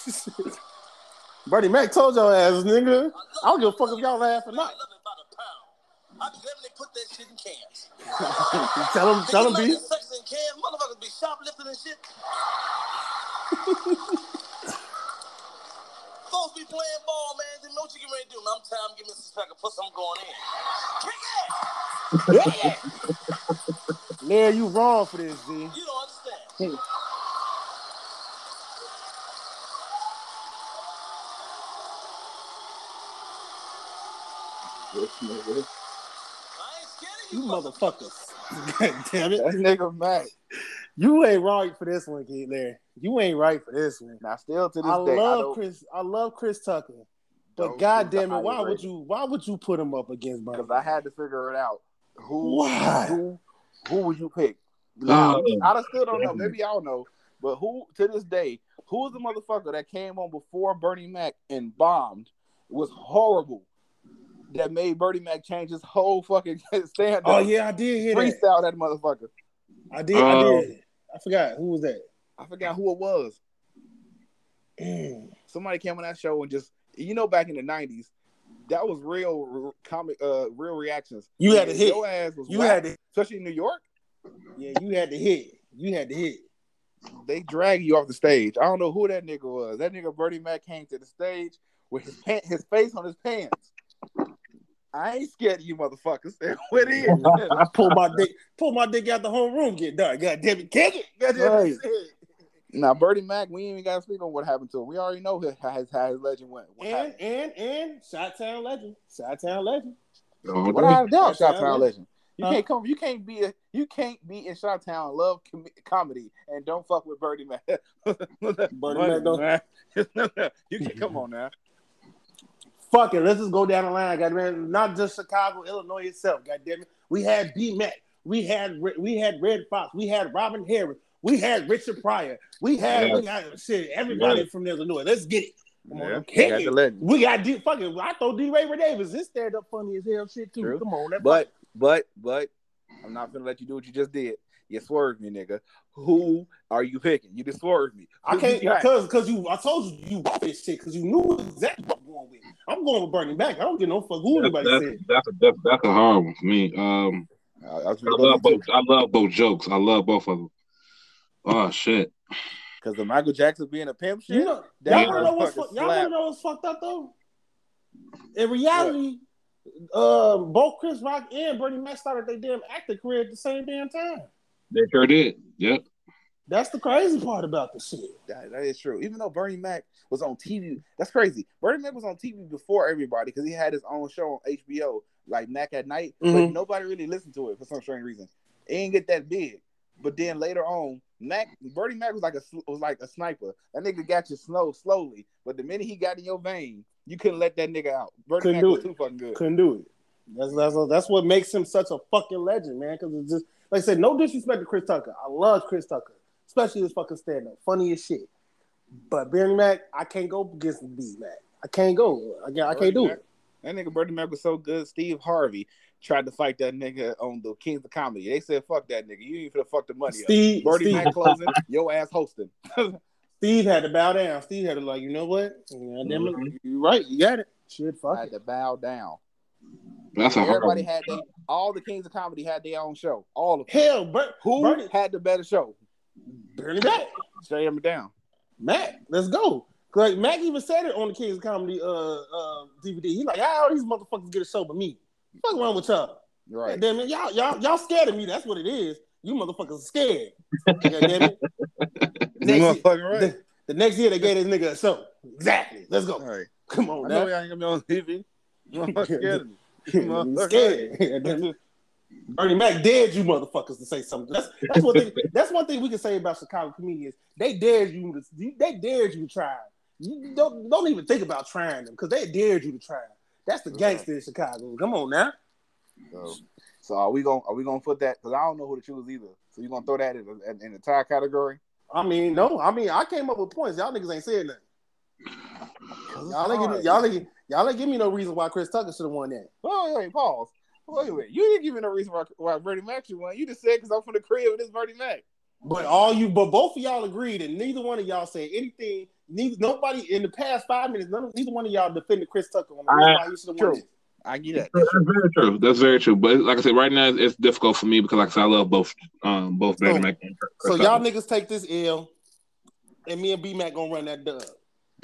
Bernie Mac told your ass, nigga. I don't give a fuck if y'all laugh or not. love it by the pound. I be letting they put that shit in cans. tell him, tell him, Niggas B. making sex in cans. Motherfuckers be shoplifting and shit. Folks be playing ball, man. They know what you get ready to do. Man, I'm tired. I'm giving this pack of pussy. I'm going in. Kick it! Larry, you wrong for this, Z. You don't understand. I ain't scared of you, You motherfuckers. God damn it. That nigga Mac. You ain't right for this one, kid, Larry. You ain't right for this one. Now, still to this I day, I love don't, Chris. I love Chris Tucker. But don't God damn it, why highest would you why would you put him up against Bernie? Because I had to figure it out. Who, Why? who, who would you pick? Now, Uh, I still don't know. Maybe y'all know. But who, to this day, who was the motherfucker that came on before Bernie Mac and bombed? Was horrible. That made Bernie Mac change his whole fucking stand. Oh yeah, I did hear that. freestyle that motherfucker. I did. I Uh, did. I forgot who was that. I forgot who it was. Mm. Somebody came on that show and just, you know, back in the nineties, that was real r- comic, uh, real reactions. You had to hit. Your ass was You whack, had to. especially in New York. Yeah, you had to hit. You had to hit. they drag you off the stage. I don't know who that nigga was. That nigga Bernie Mac came to the stage with his pant, his face on his pants. I ain't scared of you motherfuckers. What is? I pulled my dick. Pulled my dick out the whole room. Get done. God damn it, kick it. God damn Right. it. now Bernie Mac, we ain't even got to speak on what happened to him. We already know how his, how his legend went. What, And happened. and and Shot Town legend. Shot Town legend. oh, Without a doubt, That's Shot Town legend. You Huh? can't come. You can't be a. You can't be in Shot Town. Love com- comedy and don't fuck with Bernie Mac. Bernie Mac don't- you can't come on now. Fuck it. Let's just go down the line. God man, not just Chicago, Illinois itself. God damn it. We had B Mac. We had we had Redd Foxx. We had Robin Harris. We had Richard Pryor. We had we had shit. Everybody Yeah. from Illinois. Let's get it. Come on, Yeah, we got it. the legend. We got D fucking I throw D Ray Davis. His stand up funny as hell shit too. True. Come on, that But but but I'm not gonna let you do what you just did. You swerved me, nigga. Who are you picking? You just swerved me. I can't because because you I told you you bought this shit because you knew exactly going with. I'm going with Bernie Mac. I don't give no fuck who That's, anybody that's, said. that's, a, that's, that's a hard one for me. Um, I, I I love both. I love both jokes. I love both of them. Oh shit! because the Michael Jackson being a pimp shit. You know, that y'all wanna know what's fu- y'all wanna know what's fucked up though? In reality, um, both Chris Rock and Bernie Mac started their damn acting career at the same damn time. They sure did. Yep. That's the crazy part about the shit. That, that is true. Even though Bernie Mac was on TV, that's crazy. Bernie Mac was on TV before everybody because he had his own show on HBO, like Mac at Night. But Mhm. nobody really listened to it for some strange reason. It didn't get that big. But then later on, Mac Bernie Mac was like a was like a sniper. That nigga got you slow slowly, but the minute he got in your vein, you couldn't let that nigga out. Bernie Couldn't Mac do was it. too fucking good. Couldn't do it. That's that's that's what makes him such a fucking legend, man. Because it's just like I said, no disrespect to Chris Tucker. I love Chris Tucker, especially his fucking stand up, funny as shit. But Bernie Mac, I can't go against B Mac. I can't go. I can't, I can't do Bernie it. That nigga Bernie Mac was so good. Steve Harvey tried to fight that nigga on the Kings of Comedy. They said, "Fuck that nigga. You ain't finna fuck the money Steve, up." Bernie Steve, Mac closing, your ass hosting. Steve had to bow down. Steve had to like, you know what? Yeah, damn it. Mm-hmm. You right. You got it. Shit, fuck had it. to bow down. That's a Everybody one. had they all the Kings of Comedy had their own show. All of them. Hell, Ber- Who Bernie, had the better show? Bernie back. Straight him down. Mac, let's go. Like Mac even said it on the Kings Comedy uh, uh, DVD. He's like, how all these motherfuckers get a show but me? Fuck wrong with y'all? Right. Damn it, y'all, y'all, y'all scared of me. That's what it is. You motherfuckers are scared. God damn it. Next year- right. the, the next year they gave this nigga a show. Exactly. Let's go. All right. Come I on know now. y'all ain't gonna be on TV. You motherfuckers scared of me. You Motherfucker. scared. Bernie Mac dared you motherfuckers to say something. That's that's one thing. That's one thing we can say about Chicago comedians. They dared you to. They dared you to try. You don't don't even think about trying them because they dared you to try. That's the gangster in Chicago. Come on now. So, so are we gonna are we gonna put that? Because I don't know who to choose either. So you gonna throw that in, in, in the tie category? I mean, no, I mean, I came up with points. Y'all niggas ain't said nothing. Y'all ain't give me, y'all ain't, y'all ain't give me no reason why Chris Tucker should have won that. Oh, wait, pause. Wait, wait. You didn't give me no reason why, why Bernie Mac should win. You just said because I'm from the crib with this Bernie Mac. But all you, but both of y'all agreed, and neither one of y'all said anything. Neither nobody in the past five minutes, none of, neither one of y'all defended Chris Tucker on the reason why he should have won. True. it. I get that. That's very true. That's very true. But like I said, right now it's, it's difficult for me because, like I said, I love both, um, both Bernie So- Mac and Chris So Tucker. y'all niggas take this L, and me and B Mac gonna run that dub.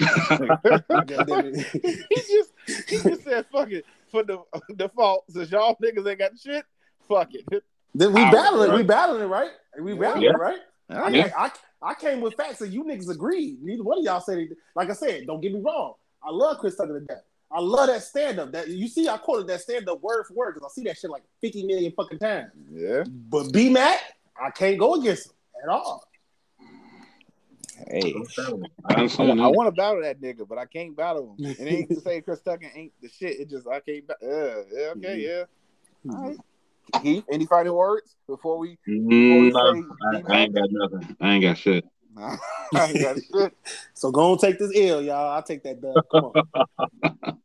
He just he just said fuck it for the default since y'all niggas ain't got shit. Fuck it. Then we All battling, right. we battling, right? We battling, Yeah. right? I, Yeah. I, I came with facts, and you niggas agreed. Neither one of y'all said it. Like I said, don't get me wrong. I love Chris Tucker to death. I love that stand up. That you see, I quoted that stand up word for word because I see that shit like fifty million fucking times. Yeah. But B Mac, I can't go against him at all. Hey. I I, want to battle that nigga, but I can't battle him. It ain't to say Chris Tucker ain't the shit. It just I can't. Ba- uh, yeah, okay, yeah. All right. Heath, any final words before we? Mm, Before we no, say I, I ain't got nothing. I ain't got shit. I ain't got shit. So go and take this ill, y'all. I'll take that dub. Come on.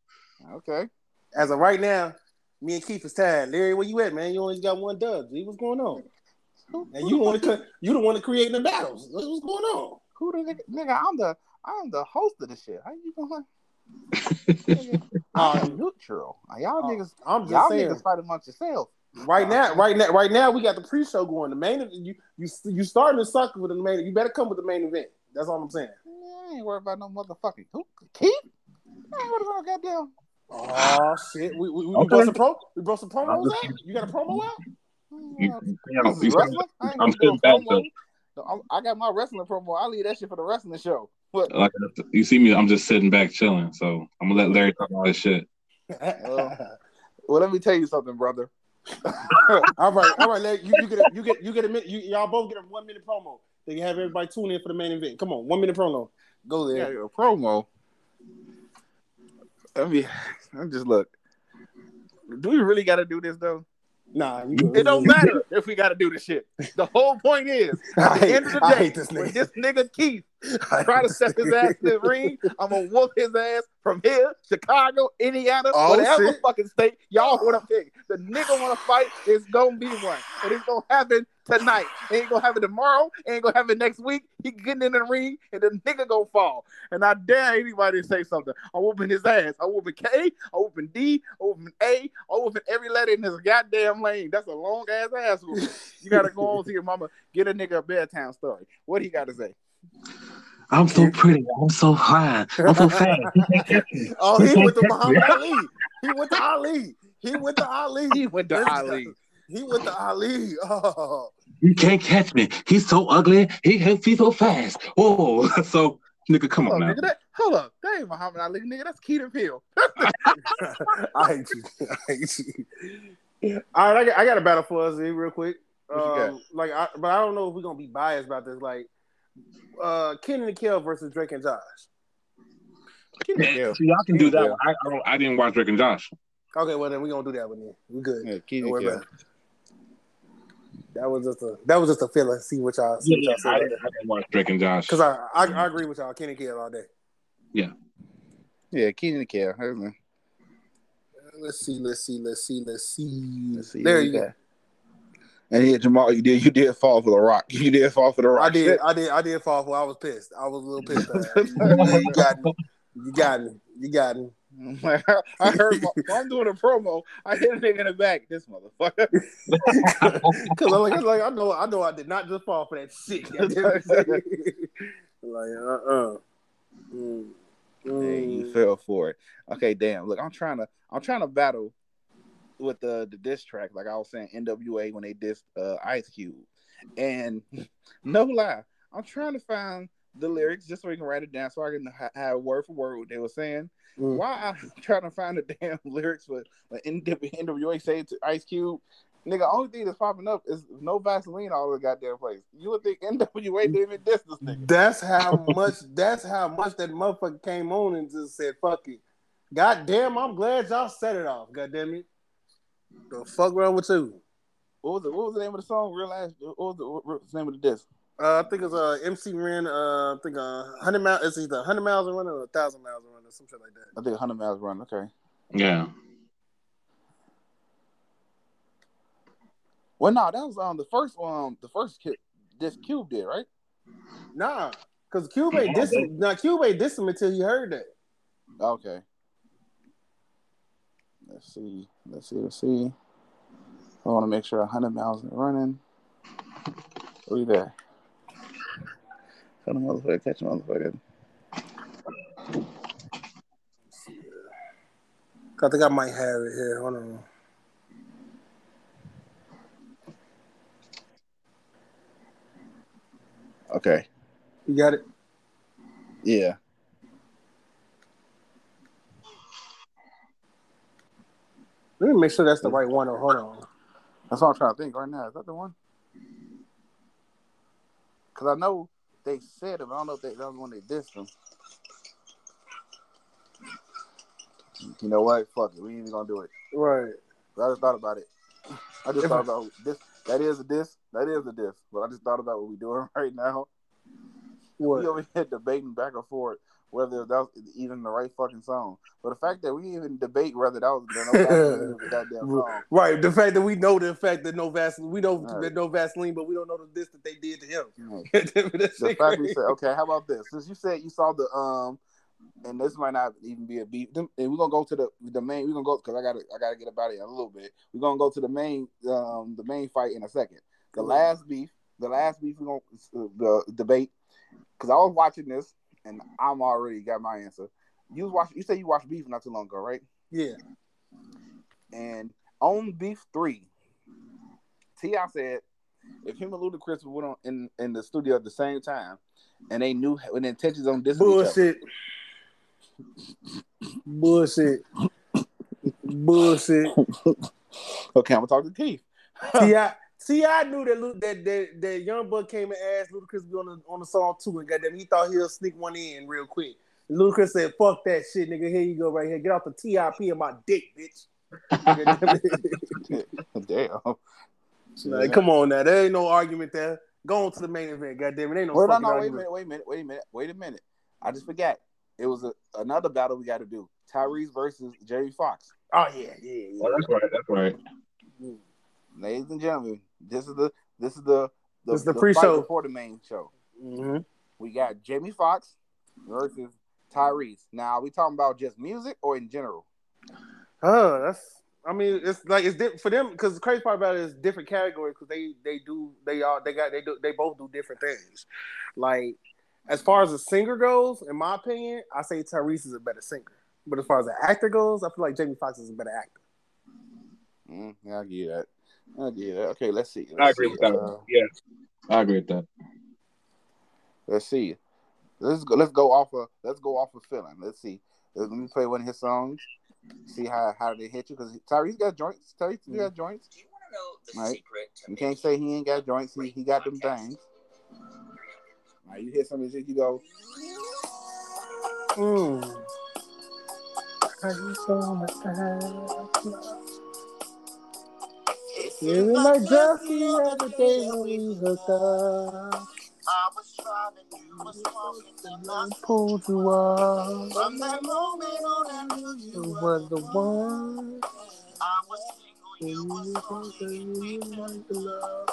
Okay. As of right now, me and Keith is tied. Larry, where you at, man? You only got one dub. G, what's going on? And you want to you don't want to create the battles. What's what's going on? Who the nigga? Nigga, I'm the I'm the host of the shit. How you gonna? I'm neutral. Y'all Oh, niggas, I'm just y'all saying. niggas fight amongst yourselves. Right now, right now, right now, we got the pre-show going. The main, you you you starting to suck with the main. Event, you better come with the main event. That's all I'm saying. I ain't worried about no motherfucking who Keith. I ain't worried about no goddamn. Oh shit, we we, we Okay. brought some pro, we brought some promos I'm out. You got a promo out? You, You you know, this you is wrestling. I ain't I'm gonna do a sitting back, promo. No, I'm- I got my wrestling promo. I leave that shit for the wrestling show. What? like you see me, I'm just sitting back chilling. So I'm gonna let Larry talk all this shit. Well, let me tell you something, brother. all right, all right. Let, you, you get a, you get you get a minute. You, y'all both get a one minute promo. They can have everybody tune in for the main event. Come on, one minute promo. Go Yeah, there. a promo. I mean, I'm just look. Do we really got to do this though? Nah, you, It don't matter if we got to do the shit. The whole point is, at the hate, end of the day, this when nigga. this nigga Keith try to set his ass in the ring, I'm gonna whoop his ass from here, Chicago, Indiana, Oh, whatever shit. fucking state y'all want to pick. The nigga want to fight, it's gonna be one, and it's gonna happen tonight. It ain't gonna have it tomorrow. It ain't gonna have it next week. He getting in the ring, and the nigga gonna fall. And I dare anybody to say something. I'm whooping his ass. I'm whooping K. I'm whooping D. I'm whooping A. I'm whooping every letter in his goddamn lane. That's a long ass ass whooping. You gotta go on to your mama, get a nigga a bedtime story. What he got to say? I'm so pretty. I'm so high. I'm so fast. You can't catch me. Oh, he went to Muhammad Ali. He went to Ali. He went to Ali. He went to Ali. He went to Ali. Oh, You can't catch me. He's so ugly. He can he's so fast. Whoa. So nigga, come Hold on up, now. nigga. That, hold up. That ain't Muhammad Ali, nigga. That's Keaton Hill. I hate you. I hate you. All right, I got, I got a battle for us here real quick. What you got? Um, like, I, but I don't know if we're gonna be biased about this. Like, uh, Kenan and Kel versus Drake and Josh. Keaton Yeah, Hill. See, y'all can do that. One. I, I, don't, I didn't watch Drake and Josh. Okay, well then we're gonna do that one then. We good. Yeah, Don't Keaton worry Hill. about it. That was just a that was just a feeling. See what y'all see Yeah, what y'all I, say. didn't, I didn't watch Drake and Josh. Because I, I I agree with y'all. Kenan and Kel all day. Yeah, Keaton Hill. Let's see, Let's see. Let's see. Let's see. Let's see. see. There you go. And yeah, Jamal, you did you did fall for the rock. You did fall for the rock. I did. I did. I did fall for. I was pissed. I was a little pissed. You got me. You got me. You got me. I heard while I'm doing a promo. I hit a nigga in the back. This motherfucker. Because I'm like, I'm like, I know, I know, I did not just fall for that shit. like, uh, uh mm, And you fell for it. Okay, damn. Look, I'm trying to I'm trying to battle with the the diss track, like I was saying, NWA when they dissed uh, Ice Cube. And no lie, I'm trying to find the lyrics just so we can write it down so I can have word for word what they were saying. Mm. Why I'm trying to find the damn lyrics for what NWA say to Ice Cube? Nigga, only thing that's popping up is no Vaseline all over the goddamn place. You would think NWA didn't even diss this nigga. That's how much. That's how much that motherfucker came on and just said, "Fuck it." God damn, I'm glad y'all set it off. God damn it. The fuck wrong with you? What was the what was the name of the song? Real ass. What was the, what was the name of the disc? Uh, I think it's uh MC ran uh I think uh hundred miles. It's either hundred miles a run or a thousand miles a run or some shit like that. I think 100 miles run. Okay. Yeah. Well, no, that was um the first um the first kid this Cube did right. Nah, because Cube ain't diss him. Nah, Cube ain't diss him until he heard that. Okay. Let's see. Let's see. Let's see. I want to make sure 100 miles are running. Look at that. Cut a motherfucker, catch a motherfucker. I think I might have it here. Hold on. Okay. You got it. Yeah. Let me make sure that's the right one. Or hold on. That's what I'm trying to think right now. Is that the one? Because I know they said it, I don't know if they, that was when they dissed them. You know what? Fuck it. We ain't even going to do it. Right. But I just thought about it. I just If- thought about this. That is a diss. That is a diss. But I just thought about what we're doing right now. What? We over here debating back and forth whether that was even the right fucking song. But the fact that we even debate whether that was the, goddamn song. Right. The fact that we know the fact that no Vaseline, we know Right. that no Vaseline, but we don't know the diss that they did to him. Right. The fact we said, okay, how about this? Since you said you saw the um, and this might not even be a beef, and we're gonna go to the the main. We're gonna go because I gotta I gotta get about it in a little bit. We're gonna go to the main um the main fight in a second. The last beef, the last beef we're gonna uh, the debate because I was watching this and I'm already got my answer. You was watching. You said you watched beef not too long ago, right? Yeah. And on beef three, T.I. said if him and Ludacris went on in in the studio at the same time, and they knew with intentions on this Bullshit. Bullshit. Bullshit. Okay, I'm gonna talk to Keith. T.I. T.I. knew that Lu- that that, that Young Buck came and asked Ludacris to be on the on the song too, and goddamn, he thought he'll sneak one in real quick. And Ludacris said, "Fuck that shit, nigga. Here you go, right here. Get off the TIP of my dick, bitch." Damn. like, come on now, there ain't no argument there. Go on to the main event, goddamn it. Ain't no Wait, no, fucking no, wait a minute, wait a minute, wait a minute, wait a minute. I just forgot. It was a, another battle we got to do. Tyrese versus Jerry Fox. Oh yeah, yeah, yeah. Oh, that's right. That's right. Mm. Ladies and gentlemen, this is the this is the the, This is the fight pre-show. before the main show. hmm We got Jamie Foxx versus Tyrese. Now, are we talking about just music or in general? Huh, that's. I mean, it's like it's di- for them because the crazy part about it is different categories because they they do they all they got they do they both do different things. Like as far as a singer goes, in my opinion, I say Tyrese is a better singer. But as far as an actor goes, I feel like Jamie Foxx is a better actor. Mm, yeah, I get that. I get that. Okay, let's see. I Let's agree see. with that. Uh, yes, I agree with that. let's see. Let's go. Let's go off of. Let's go off of feeling. Let's see. Let me play one of his songs. See how how they hit you because Tyrese got joints. Tyrese got joints. Do you want to know the Right. secret to You can't say he ain't got joints. He, he got them things. Now you hear some of his you go, Mm. You act? Feeling like the day when we hooked up. I was driving, you was walking in my Pulled you up. From that moment on, I knew You you were the one. I was single, you was talking, we wanted to love.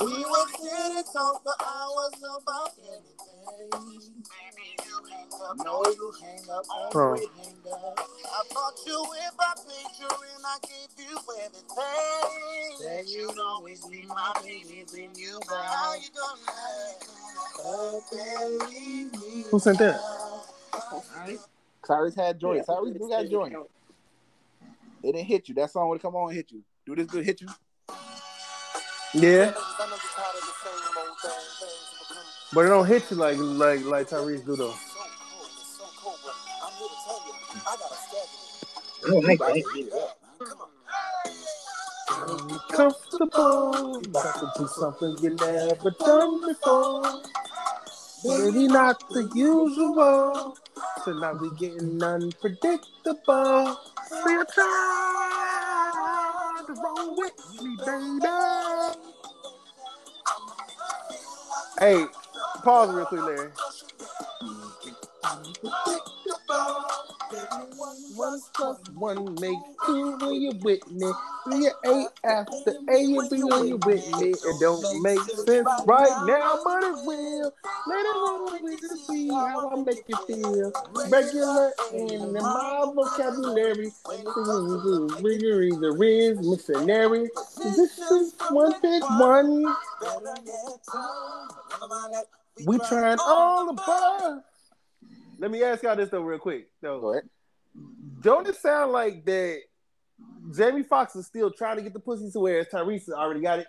We were sitting talk for hours about anything. Baby, you hang up, no, you hang up, Huh. always hang up. I bought you with my picture and I gave you everything. Said you'd always be my baby when you buy. How you gonna let go and leave me? Who sent that? Tyrese had joints. Tyrese do got joints. It didn't hit you. That song would come on and hit you. Do this good hit you. Yeah, I know you're tired of the same old thing, things become but it don't hit you like like like Tyrese do though. Schedule. Oh, my I God. can get it up. Come on. Comfortable, about to do something you never done before. Maybe not the usual. So now we getting unpredictable. So you try to roll with me, baby. Hey, pause real quick, Larry. One plus one make two when you're with me. Three or eight after A and B when you're with me. It don't make sense right now, but it will. Let it roll we can see how I make you feel. Regular in my vocabulary. Rigor, the riz, missionary. This is one big one. We trying all the above. Let me ask y'all this though, real quick. Though, Go ahead. Don't it sound like that Jamie Foxx is still trying to get the pussy to where Tyrese already got it?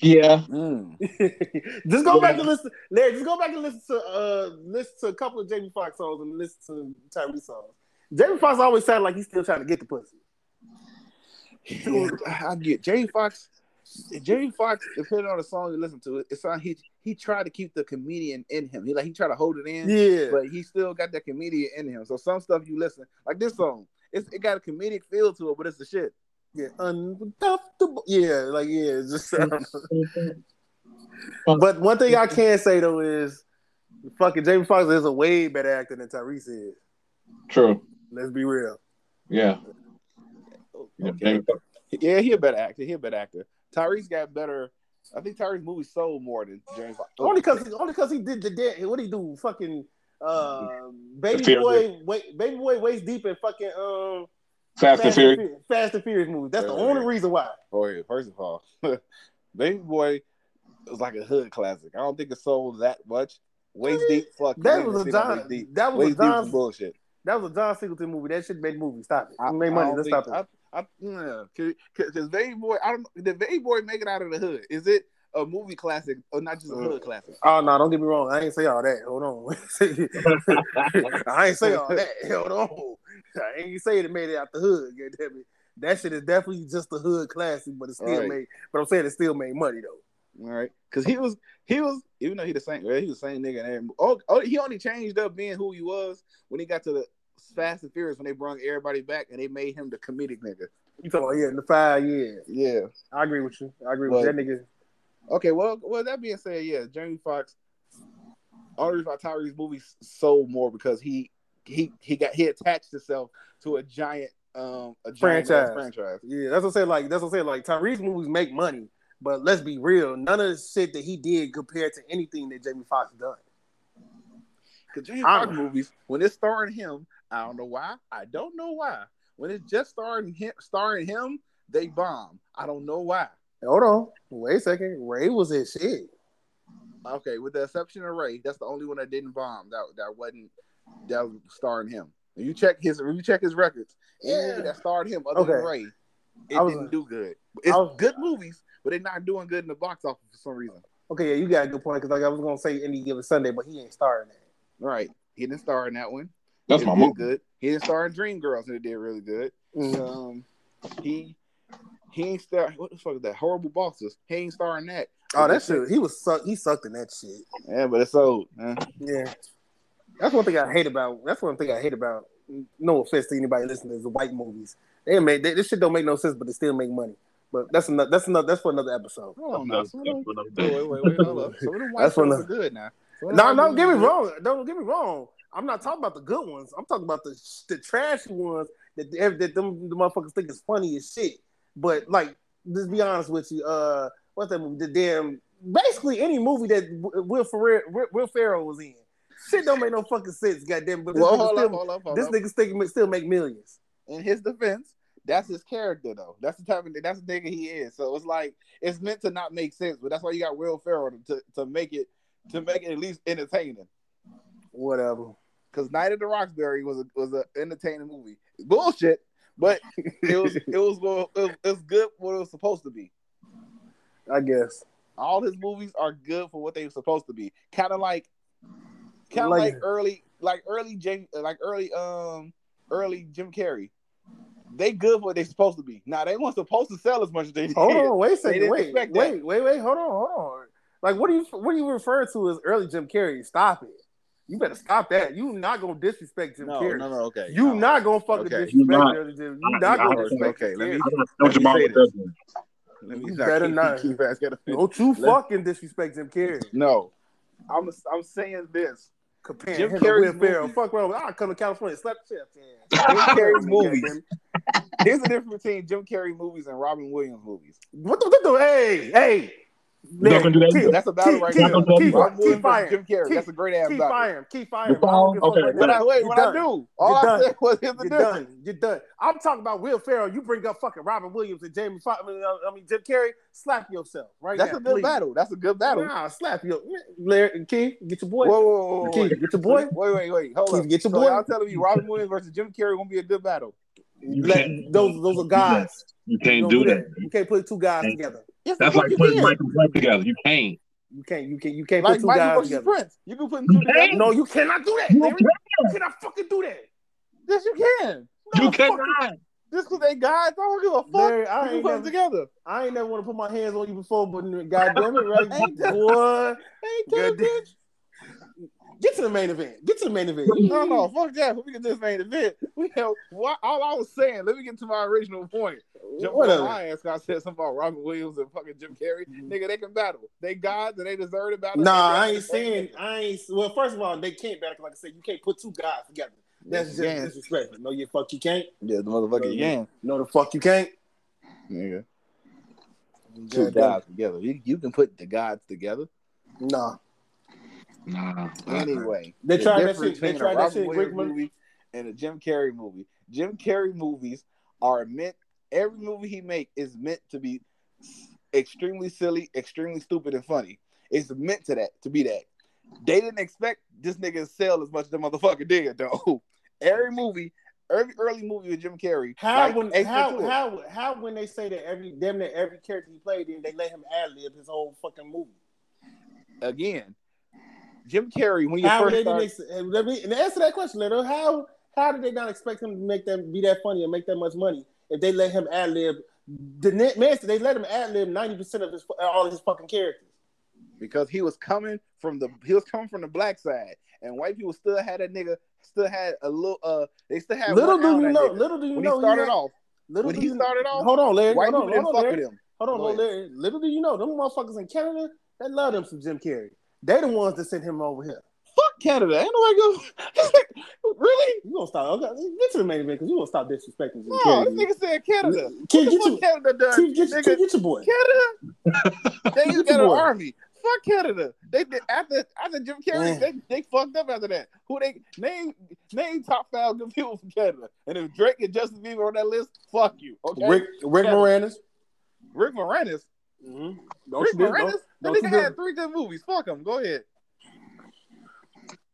Yeah. Mm. just go Yeah. back and listen. Larry, just go back and listen to uh listen to a couple of Jamie Foxx songs and listen to Tyrese songs. Jamie Foxx always sounded like he's still trying to get the pussy. Yeah, I get Jamie Foxx. Jamie Foxx, depending on the song you listen to, it sound he he tried to keep the comedian in him. He like he tried to hold it in, Yeah. but he still got that comedian in him. So some stuff you listen, like this song, it's, it got a comedic feel to it, but it's the shit. Yeah, uncomfortable. Yeah, like yeah, it's just. Mm-hmm. but one thing I can say though is, fucking Jamie Foxx is a way better actor than Tyrese is. True. Let's be real. Yeah. Yeah, Okay. Yeah, he a better actor. He a better actor. Tyrese got better. I think Tyrese movie sold more than James. Foxx. Only cause only cause he did the dead. What he do? Fucking uh, baby boy, wait, baby boy waist deep in fucking um Fast and Furious. Furious, Fast and Furious movie. That's the Yeah. only reason why. Oh yeah, first of all, Baby Boy was like a hood classic. I don't think it sold that much. Waist deep, fuck. That was a ain't gonna see John. That was a Waist deep John. bullshit. That was a John Singleton movie. That shit made movie. Stop it. I, It made money. don't Let's think- stop it. I, yeah, because Baby Boy, I don't. Did Baby Boy make it out of the hood? Is it a movie classic or not just a hood uh, classic? Oh no, don't get me wrong. I ain't say all that. Hold on. I ain't say all that. Hold on. I ain't say it made it out the hood. God damn it. That shit is definitely just a hood classic, but it still Right. made. But I'm saying it still made money though. All right, because he was he was even though he the same well, he was the same nigga every oh, oh he only changed up being who he was when he got to the Fast and Furious when they brought everybody back and they made him the comedic nigga. You talking about yeah, in the five years. Yeah. I agree with you. I agree But- with that nigga. Okay. Well, well that being said, yeah, Jamie Foxx. Only reason why Tyrese movies sold more because he he he got he attached himself to a giant um a giant Franchise. franchise. Yeah, that's what I'm saying. Like that's what I'm saying. Like Tyrese movies make money, but let's be real. None of the shit that he did compared to anything that Jamie Foxx done. Because Jamie Foxx movies, when it's starring him, I don't know why. I don't know why. When it's just starring him, starring him, they bomb. I don't know why. Hold on, wait a second. Ray was his shit. Okay, with the exception of Ray, that's the only one that didn't bomb. That that wasn't that was starring him. You check his, you check his records, Yeah. that starred him other than Okay. Ray, it was- didn't do good. It's was- good movies, but they're not doing good in the box office for some reason. Okay, yeah, you got a good point because like I was gonna say any given Sunday, but he ain't starring that. Right? He didn't star in that one. That's It my did movie. Good. He didn't star in Dreamgirls, and it did really good. Um, he he ain't star. What the fuck is that? Horrible bosses. He ain't starring that. Oh, that shit. He was suck. He sucked in that shit. Yeah, but it's old. huh? Yeah, that's one thing I hate about. That's one thing I hate about. No offense to anybody listening to the white movies. They make they, this shit don't make no sense, but they still make money. But that's another. That's another. That's for another episode. Hold on now. That's- Some of that's them- what I'm Wait, wait, wait, wait, hold up. Some of them white That's shows one are of- good now. Some of them No, white no, get me wrong. Don't get me wrong. I'm not talking about the good ones. I'm talking about the the trashy ones that that them the motherfuckers think is funny as shit. But like, just be honest with you. Uh, what's that movie? The damn. Basically, any movie that Will Ferrell, Will- Will Ferrell was in, shit don't make no fucking sense. Goddamn. But this Well, nigga still, up, hold up, hold this up. nigga still, still make millions. In his defense, that's his character though. That's the type of that's the nigga he is. So it's like it's meant to not make sense, but that's why you got Will Ferrell to to make it to make it at least entertaining. Whatever. Because Night of the Roxbury was a was an entertaining movie. Bullshit, but it was it was well, it was, it was good what it was supposed to be. I guess. All his movies are good for what they were supposed to be. Kind of like, kind of Like- like, early, like early Jim, like early um early Jim Carrey. They good for what they supposed to be. Now they weren't supposed to sell as much as they did. Hold on, wait a second. Wait, wait, wait, wait. Hold on, hold on. Like, what do you what do you refer to as early Jim Carrey? Stop it. You better stop that. You not gonna disrespect Jim No, Carrey. no, no. Okay, You no. not gonna fucking Okay. disrespect You not. Jim. You not I- gonna disrespect okay, Jim let me- Carrey. I don't know Let what me say does. Let You better not. keep asking the- Don't you Let- fucking disrespect Jim Carrey. No, I'm I'm saying this. Comparing Jim him to Carrey's Will Ferrell. Fuck wrong. I'll come to California, slap the shit out. Jim Carrey's movies. it. Here's the difference between Jim Carrey movies and Robin Williams movies. What the, what the hey, hey. Not gonna do that Keep- That's a battle keep- right keep- there. Not gonna do keep- that. Robin keep Williams versus firing. Jim Carrey. Keep- That's a great ass Keep battle. firing. Keep firing. The I don't give a fuck okay, right But. I, wait, You're what I do? All You're I done. said was here's the You're difference. done. You're done. I'm talking about Will Ferrell. You bring up fucking Robin Williams and Jamie Foxx. I mean, uh, I mean Jim Carrey. Slap yourself right That's now. a good please. battle. That's a good battle. Nah, slap your Larry and Keith. Get your boy. Whoa, whoa, whoa, whoa, Keith, wait. get your boy. Wait, wait, wait. Hold on. get your so boy. y'all telling me Robin Williams versus Jim Carrey won't be a good battle? You Let- can't- those those are guys. You can't Don't do that. You can't put two guys Can't. together. Yes, That's like putting you Mike and Frank together. You can't. You can't. You can't. You can't Like put two Michael guys together. Prince. You can put them two You together. can't. No, you cannot do that. You Larry. You cannot fucking do that. Yes, you can. You No, fuck cannot. Just because they guys, I don't give a fuck. Larry, I ain't put them together. I ain't never want to put my hands on you before, but goddamn it, right, Ain't that- boy. Ain't that bitch? Get to the main event. Get to the main event. No, no, fuck that. We can just main event. We have what all I was saying. Let me get to my original point. Jump on Whatever. my ass. 'cause I said something about Robin Williams and fucking Jim Carrey. Mm-hmm. Nigga, they can battle. They gods and they deserve to battle. Nah, I ain't saying. I ain't. Well, first of all, they can't battle. 'cause Like I said, you can't put two guys together. That's just Yeah. disrespectful. No, you fuck you can't. Yeah, the motherfucker Yeah. can. No, the fuck you can't. Nigga. Two Goddamn. gods together. You, you can put the gods together. Nah. Nah. Anyway, They the tried that shit- they tried a that Robin shit, Williams movie and a Jim Carrey movie. Jim Carrey movies are meant. Every movie he make is meant to be extremely silly, extremely stupid, and funny. It's meant to that to be that. They didn't expect this nigga to sell as much as the motherfucker did though. Every movie, every early movie with Jim Carrey, How like when how, how how when they say that every damn that every character he played in, they let him ad lib his whole fucking movie. again, Jim Carrey when you How first started, didn't me and answer that question, Little. How how did they not expect him to make them be that funny and make that much money if they let him ad lib? The man, they let him ad lib ninety percent of his all of his fucking characters. because he was coming from the he was coming from the black side, and white people still had a nigga still had a little uh they still had Little do you know, nigga. little do you when know, he started had- off little when he started off, Hold on, Larry. white hold on, people didn't hold on, fuck Larry. with him. Hold on, hold on, Larry. Little do you know, them motherfuckers in Canada, they love them some Jim Carrey. They the ones that sent him over here. Fuck Canada, ain't nobody go. really? You gonna stop? Okay, get to the main event because you gonna stop disrespecting No, Carrey. this nigga said Canada. Kid, What get the your, Canada done? Kid, get, nigga? Kid, get your boy. Canada? they just got an boy. army. Fuck Canada. They did after after Jim Carrey. They, they fucked up after that. Who they name name top five good people from Canada? And if Drake and Justin Bieber on that list, fuck you. Okay, Rick Rick Canada. Moranis. Rick Moranis. Mm-hmm. Don't Rick you do, Moranis. Don't, That nigga you do, had three good movies. Fuck him. Go ahead.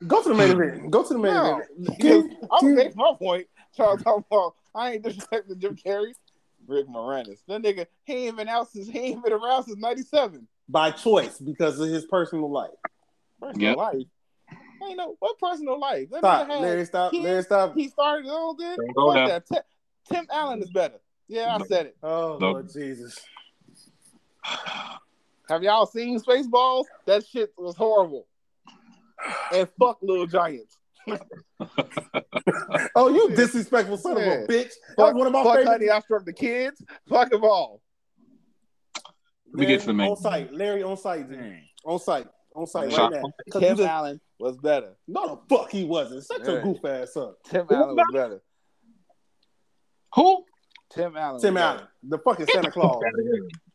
go to the main event. Go to the main No, event. I'm Kid- gonna make my point. Trying to I ain't disrespecting Jim Carrey. Rick Moranis. That nigga, he ain't been out since he ain't been around since '97. by choice because of his personal life. Personal Yep. life. Ain't no what personal life. That Stop, Larry. Stop, kids. Larry. Stop. He started his own thing. Go Fuck that. Tim, Tim Allen is better. Yeah, I said it. Oh No. Lord Jesus. Have y'all seen Spaceballs? That shit was horrible. And fuck Little Giants. Oh, you disrespectful son of a bitch. That Fuck, was one of my fuck favorite. Honey, I Shrunk the Kids. Fuck them all. We get to the main. on site. Larry on site. dude. On site. On site right Shot. now. 'Cause Tim just- Allen was better. no, the fuck he wasn't. Such a Yeah. goof ass son. Tim Who Allen was better. Who? Tim Allen. Tim Allen, better. the fucking Santa Claus.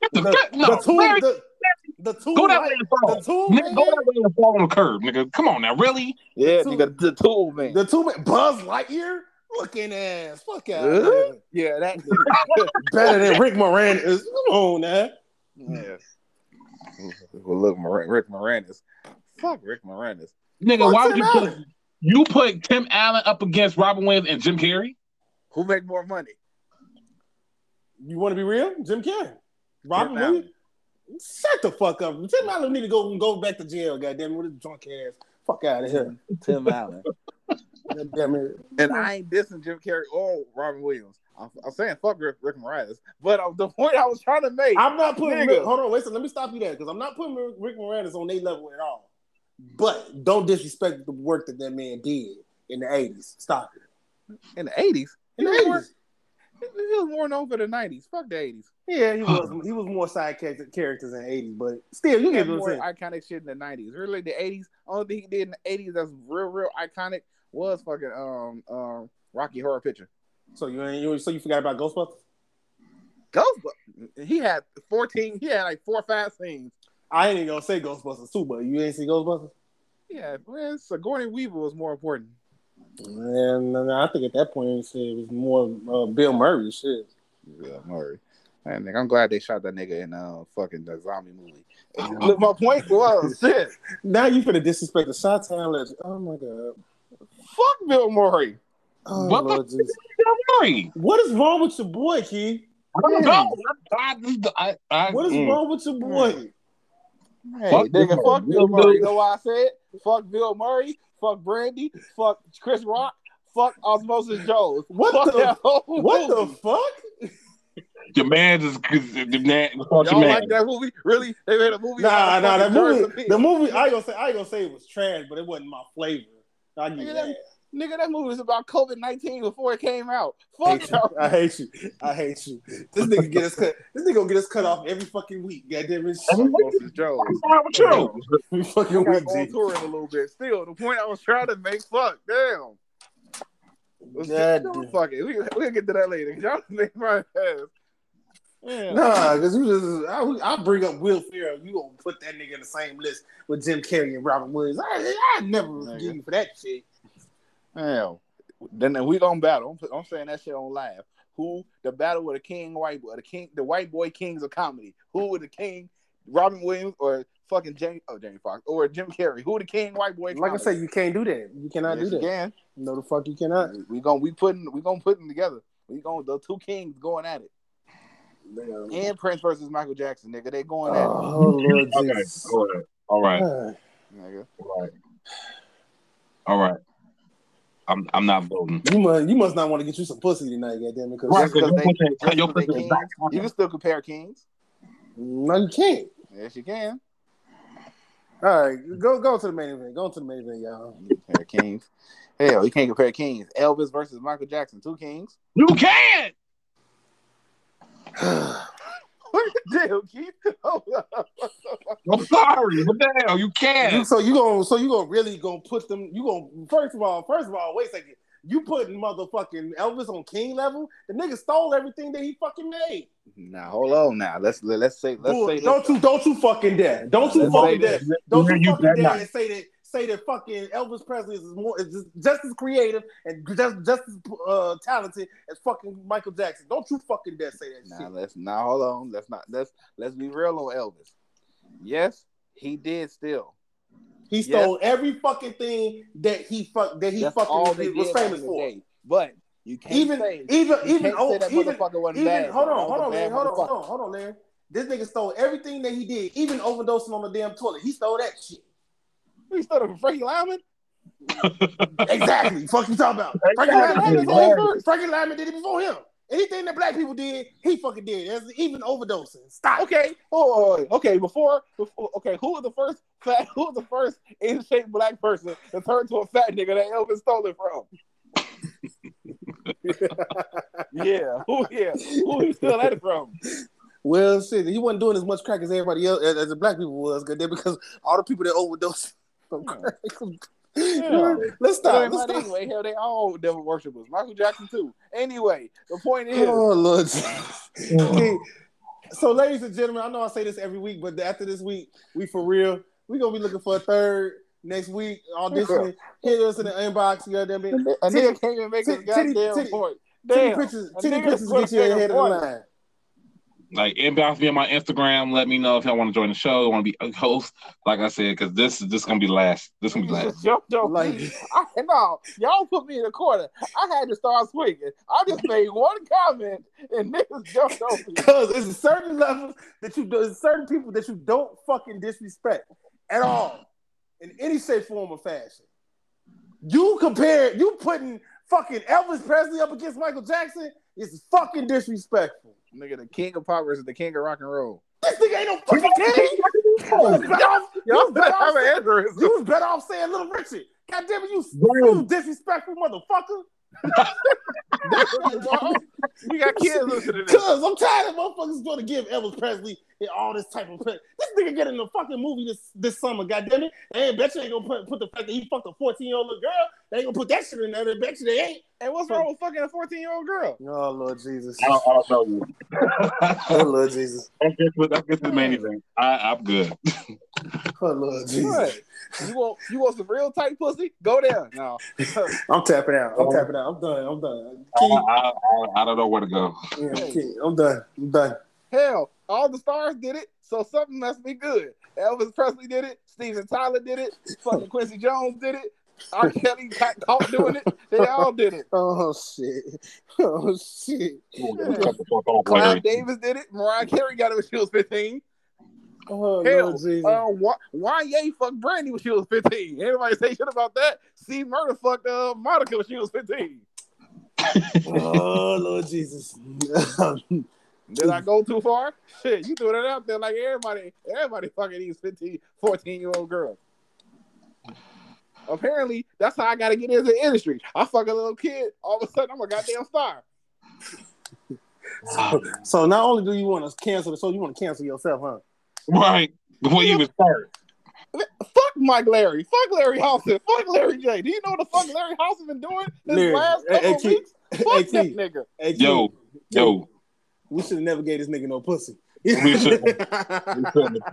Get the, The, no, the two, Larry, the, the two, go that way and fall. the two, Nigga, man, go that way and fall on the curb, nigga. Come on now, really? Yeah, two- nigga, the tool man. the two, man, Buzz Lightyear, looking ass, fuck out, Huh? yeah, that. better than Rick Moranis. Come on, now. yeah. Well, look, Moran- Rick Moranis. Fuck Rick Moranis. Nigga, Fuck why would Tim you put you put Tim Allen up against Robin Williams and Jim Carrey? Who make more money? You want to be real, Jim Carrey, Robin Tim Allen. Williams. Shut the fuck up. Tim Allen need to go go back to jail. Goddamn, it, with his drunk ass. Fuck out of here. Tim Allen. Goddamn it. And I ain't dissing Jim Carrey or Robin Williams. I'm, I'm saying fuck Rick, Rick Moranis. But uh, the point I was trying to make. I'm not putting. Rick, hold on, wait. So let me stop you there because I'm not putting Rick Moranis on their level at all. But don't disrespect the work that that man did in the '80s. Stop it. in the 80s. In the '80s, He was more known for the '90s. Fuck the '80s. Yeah, he was he was more side character, characters in the eighties, but still, you He get what more I'm saying. iconic shit in the '90s. Really, the '80s. Only thing he did in the '80s that's real, real iconic was fucking um um Rocky Horror Picture. So you you so you forgot about Ghostbusters? Ghostbusters. He had 14. He had like four, or five scenes. I ain't even gonna say Ghostbusters too, but you ain't see Ghostbusters? Yeah, man. Sigourney Weaver was more important. And I think at that point it was more uh, Bill Murray shit. Yeah, Murray. Man, nigga, I'm glad they shot that nigga in uh fucking the zombie movie. Look, my point was shit. Now you finna disrespect the shot town legend. Oh my god. Fuck Bill Murray. Oh, What the Lord Jesus. Murray. What is wrong with your boy, Key? I don't know. I, I, I, What is mm. wrong with your boy? Hey, Fuck nigga, Bill fuck Murray. Bill Bill Murray. You know why I said fuck Bill Murray, fuck Brandy, fuck Chris Rock, fuck Osmosis Jones. What fuck the- that whole What the fuck? Your man just the man. Fuck your Y'all man. like that movie? Really? They made a movie. Nah, nah, that movie, the movie, I ain't gonna say, I gonna say it was trash, but it wasn't my flavor. I give you Nigga, that. That, nigga, that movie was about COVID nineteen before it came out. I Fuck hate, y'all. you. I hate you. I hate you. This nigga get us cut. This nigga gonna get us cut off every fucking week. Goddamn it. Osmosis Jones. What's wrong with you? Every fucking I got week, G. tour in a little bit. Still, the point I was trying to make. Fuck, damn. Let's God just- fuck it. We, we'll get to that later. Y'all make my ass. Yeah. Nah, because you just I, I bring up Will Ferrell. You gonna put that nigga in the same list with Jim Carrey and Robin Williams? I I never Nigga. forgive you for that shit. Damn. Then we gonna battle. I'm, I'm saying that shit on live. Who the battle with the king white boy, the king, the white boy kings of comedy? Who would the king, Robin Williams or fucking Jamie, oh Jamie Foxx or Jim Carrey? Who the king white boy? Like I said, you can't do that. You cannot Yes, do you that. can. No, the fuck you cannot. We, gonna we putting we gonna put them together. We gonna the two kings going at it. Damn. And Prince versus Michael Jackson, nigga. They going at it. Oh Lord Okay, Jesus. go ahead. All right, Ah. Nigga. all right, all right. I'm I'm not voting. You must you must not want to get you some pussy tonight, goddamn it. Cause Right, Just 'cause your they- pussy- just your 'cause they is back You can still compare kings. Mm, no, you can't. Yes, you can. All right, go go to the main event. Go to the main event, y'all. Compare kings. Hell, you can't compare kings. Elvis versus Michael Jackson, two kings. You can't. Damn, Keith. Oh, I'm sorry, but damn, you You- can't. so you gonna so you gonna really gonna put them? You gonna first of all, first of all, wait a second. You putting motherfucking Elvis on king level? The nigga stole everything that he fucking made. now hold on. Now let's let's say let's Bull- say don't you don't you fucking dare. Don't you fucking say dare. Don't you you fucking that dare night? and say that say that fucking Elvis Presley is more is just, just as creative and just just as uh, talented as fucking Michael Jackson. Don't you fucking dare say that Now shit. let's now hold on. Let's not let's let's be real on Elvis. Yes, he did still. He stole every fucking thing that he fuck that he That's all fucking they did, was famous for. But you can't Even say even even oh, even even bad. hold on, That hold on, bad man, hold on, hold on, hold on, man. This nigga stole everything that he did, even overdosing on the damn toilet. He stole that shit. He stood up for Frankie Lymon. Exactly. Fuck you talking about. Frankie Exactly. Lymon did it Frankie Lymon did it before him. Anything that black people did, he fucking did. There's even overdosing. Stop. Okay. Oh, oh, oh, oh, okay. Before, before, okay. Who was the first fat? Who was the first in-shape black person to turn to a fat nigga that Elvis stole it from? yeah. Who? Yeah. Who he stole that from? Well, shit, he wasn't doing as much crack as everybody else, as, as the black people was, goddamn, because all the people that overdosed from hmm. crack. Yeah. Let's stop. ain't Let's stop. anyway. Hell, they all devil worshippers. Michael Jackson too. Anyway, the point is, Oh Lord. Okay. So, ladies and gentlemen, I know I say this every week, but after this week, we for real. We gonna be looking for a third next week. Auditioning. Hit us in the inbox. You goddamn it. a Titty- nigga can't even make his titty- titty- goddamn titty- point. Titty Damn. pictures. a Titty nigga pictures put get you a ahead of the point. line. Like inbox me on my Instagram. Let me know if y'all want to join the show. Want to be a host? Like I said, because this is this gonna be last. This gonna be last. just jumped on Like- me. I, no, y'all put me in a corner. I had to start swinging. I just made one comment and niggas jumped on me. Because it's a certain levels that you do, there's certain people that you don't fucking disrespect at all in any shape, form, or fashion. You compare, you putting fucking Elvis Presley up against Michael Jackson is fucking disrespectful. Nigga, the king of pop versus the king of rock and roll. This nigga ain't no fucking king. You was better off, you Y'all better better have off, an aneurysm. you was better off saying Little Richard. God damn it, you, you disrespectful motherfucker. we got kids listening to this. Cause I'm tired of motherfuckers going to give Elvis Presley and all this type of credit. This nigga get in the fucking movie this this summer, goddamn it. They ain't bet you ain't gonna put, put the fact that he fucked a 14 year old little girl. They ain't gonna put that shit in there. They bet you they ain't. And what's wrong with fucking a 14 year old girl? Oh Lord Jesus. I don't, I don't know you. Oh Lord Jesus. Let's get to, let's get to the main event. I, I'm good. Oh Lord Jesus. What? You want you want some real tight pussy? Go there. No. I'm tapping out. I'm tapping out. I'm done. I'm done. I, I, I, I don't know where to go. Yeah, Key. I'm done. I'm done. Hell, all the stars did it, so something must be good. Elvis Presley did it. Steven Tyler did it. Fucking Quincy Jones did it. R. Kelly got caught doing it. They all did it. Oh shit. Oh shit. Shut the fuck off, Clive Larry. Davis did it. Mariah Carey got it when she was 15. Oh Hell, Lord Jesus. uh, Wa- Wanya fucked Brandy when she was 15. Anybody say shit about that? C Murder fucked uh, Monica when she was 15. oh Lord Jesus. Did I go too far? Shit, you threw that out there like everybody, everybody fucking these 15, 14 year old girls. Apparently, that's how I got to get into the industry. I fuck a little kid, all of a sudden I'm a goddamn star. so, so not only do you want to cancel the show, you want to cancel yourself, huh? Right. Before you even start. Fuck Mike Larry. Fuck Larry Houston. Fuck Larry J. Do you know what the fuck Larry Houston been doing this Larry, last hey, couple hey, of weeks? hey, Fuck that Keith. nigga. Hey, Yo, Keith, yo. we should have never gave this nigga no pussy. We shouldn't. We shouldn't.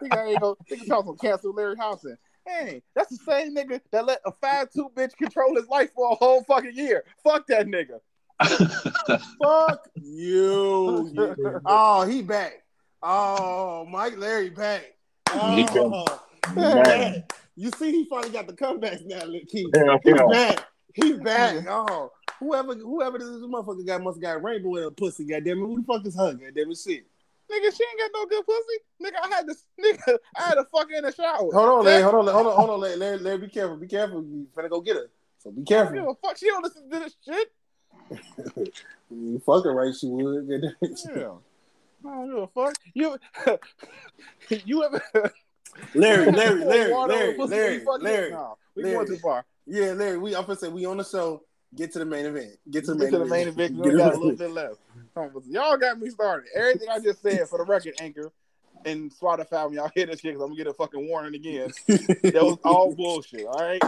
Think I ain't gonna think about some cancel Larry Houston. Hey, that's the same nigga that let a five two bitch control his life for a whole fucking year. Fuck that nigga. Fuck you. oh, he back. Oh, Mike Larry back. Oh, he back. Oh, Man. You see, he finally got the comebacks now, Lil Keith. Hell, He's hell. back. He's back. Oh, whoever, whoever this motherfucker got must have got rainbow in a pussy. Goddamn it, who the fuck is her? Goddamn it, shit. Nigga, she ain't got no good pussy. Nigga, I had to nigga, I had to fuck in the shower. Hold on, Larry. Hold on, hold on, hold on, Larry. Larry, Larry be careful. Be careful. You finna go get her. So be I don't give careful. a fuck. She don't listen to this shit. You fuck her right, she would. Yeah. I don't give a fuck. You you ever Larry, Larry, Larry, Larry, Larry, you fuck it? Larry. No, we Larry. going too far. Yeah, Larry. We I'm gonna say we on the show. Get to the main event. Get to the main to the main event. We got a little bit left. Y'all got me started. Everything I just said for the record, Anchor and Spotify, when y'all hear this shit, 'cause I'm gonna get a fucking warning again. That was all bullshit. All right.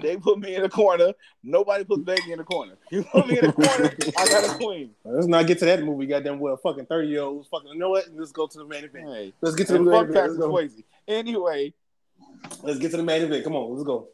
They put me in the corner. Nobody puts Becky in the corner. You put me in the corner, I got a queen. Let's not get to that movie. Goddamn well, fucking thirty year olds. Fucking. You know what? Let's go to the main event. Hey, Let's get to the main event. Let's go. Anyway, Let's get to the main event. Come on, let's go.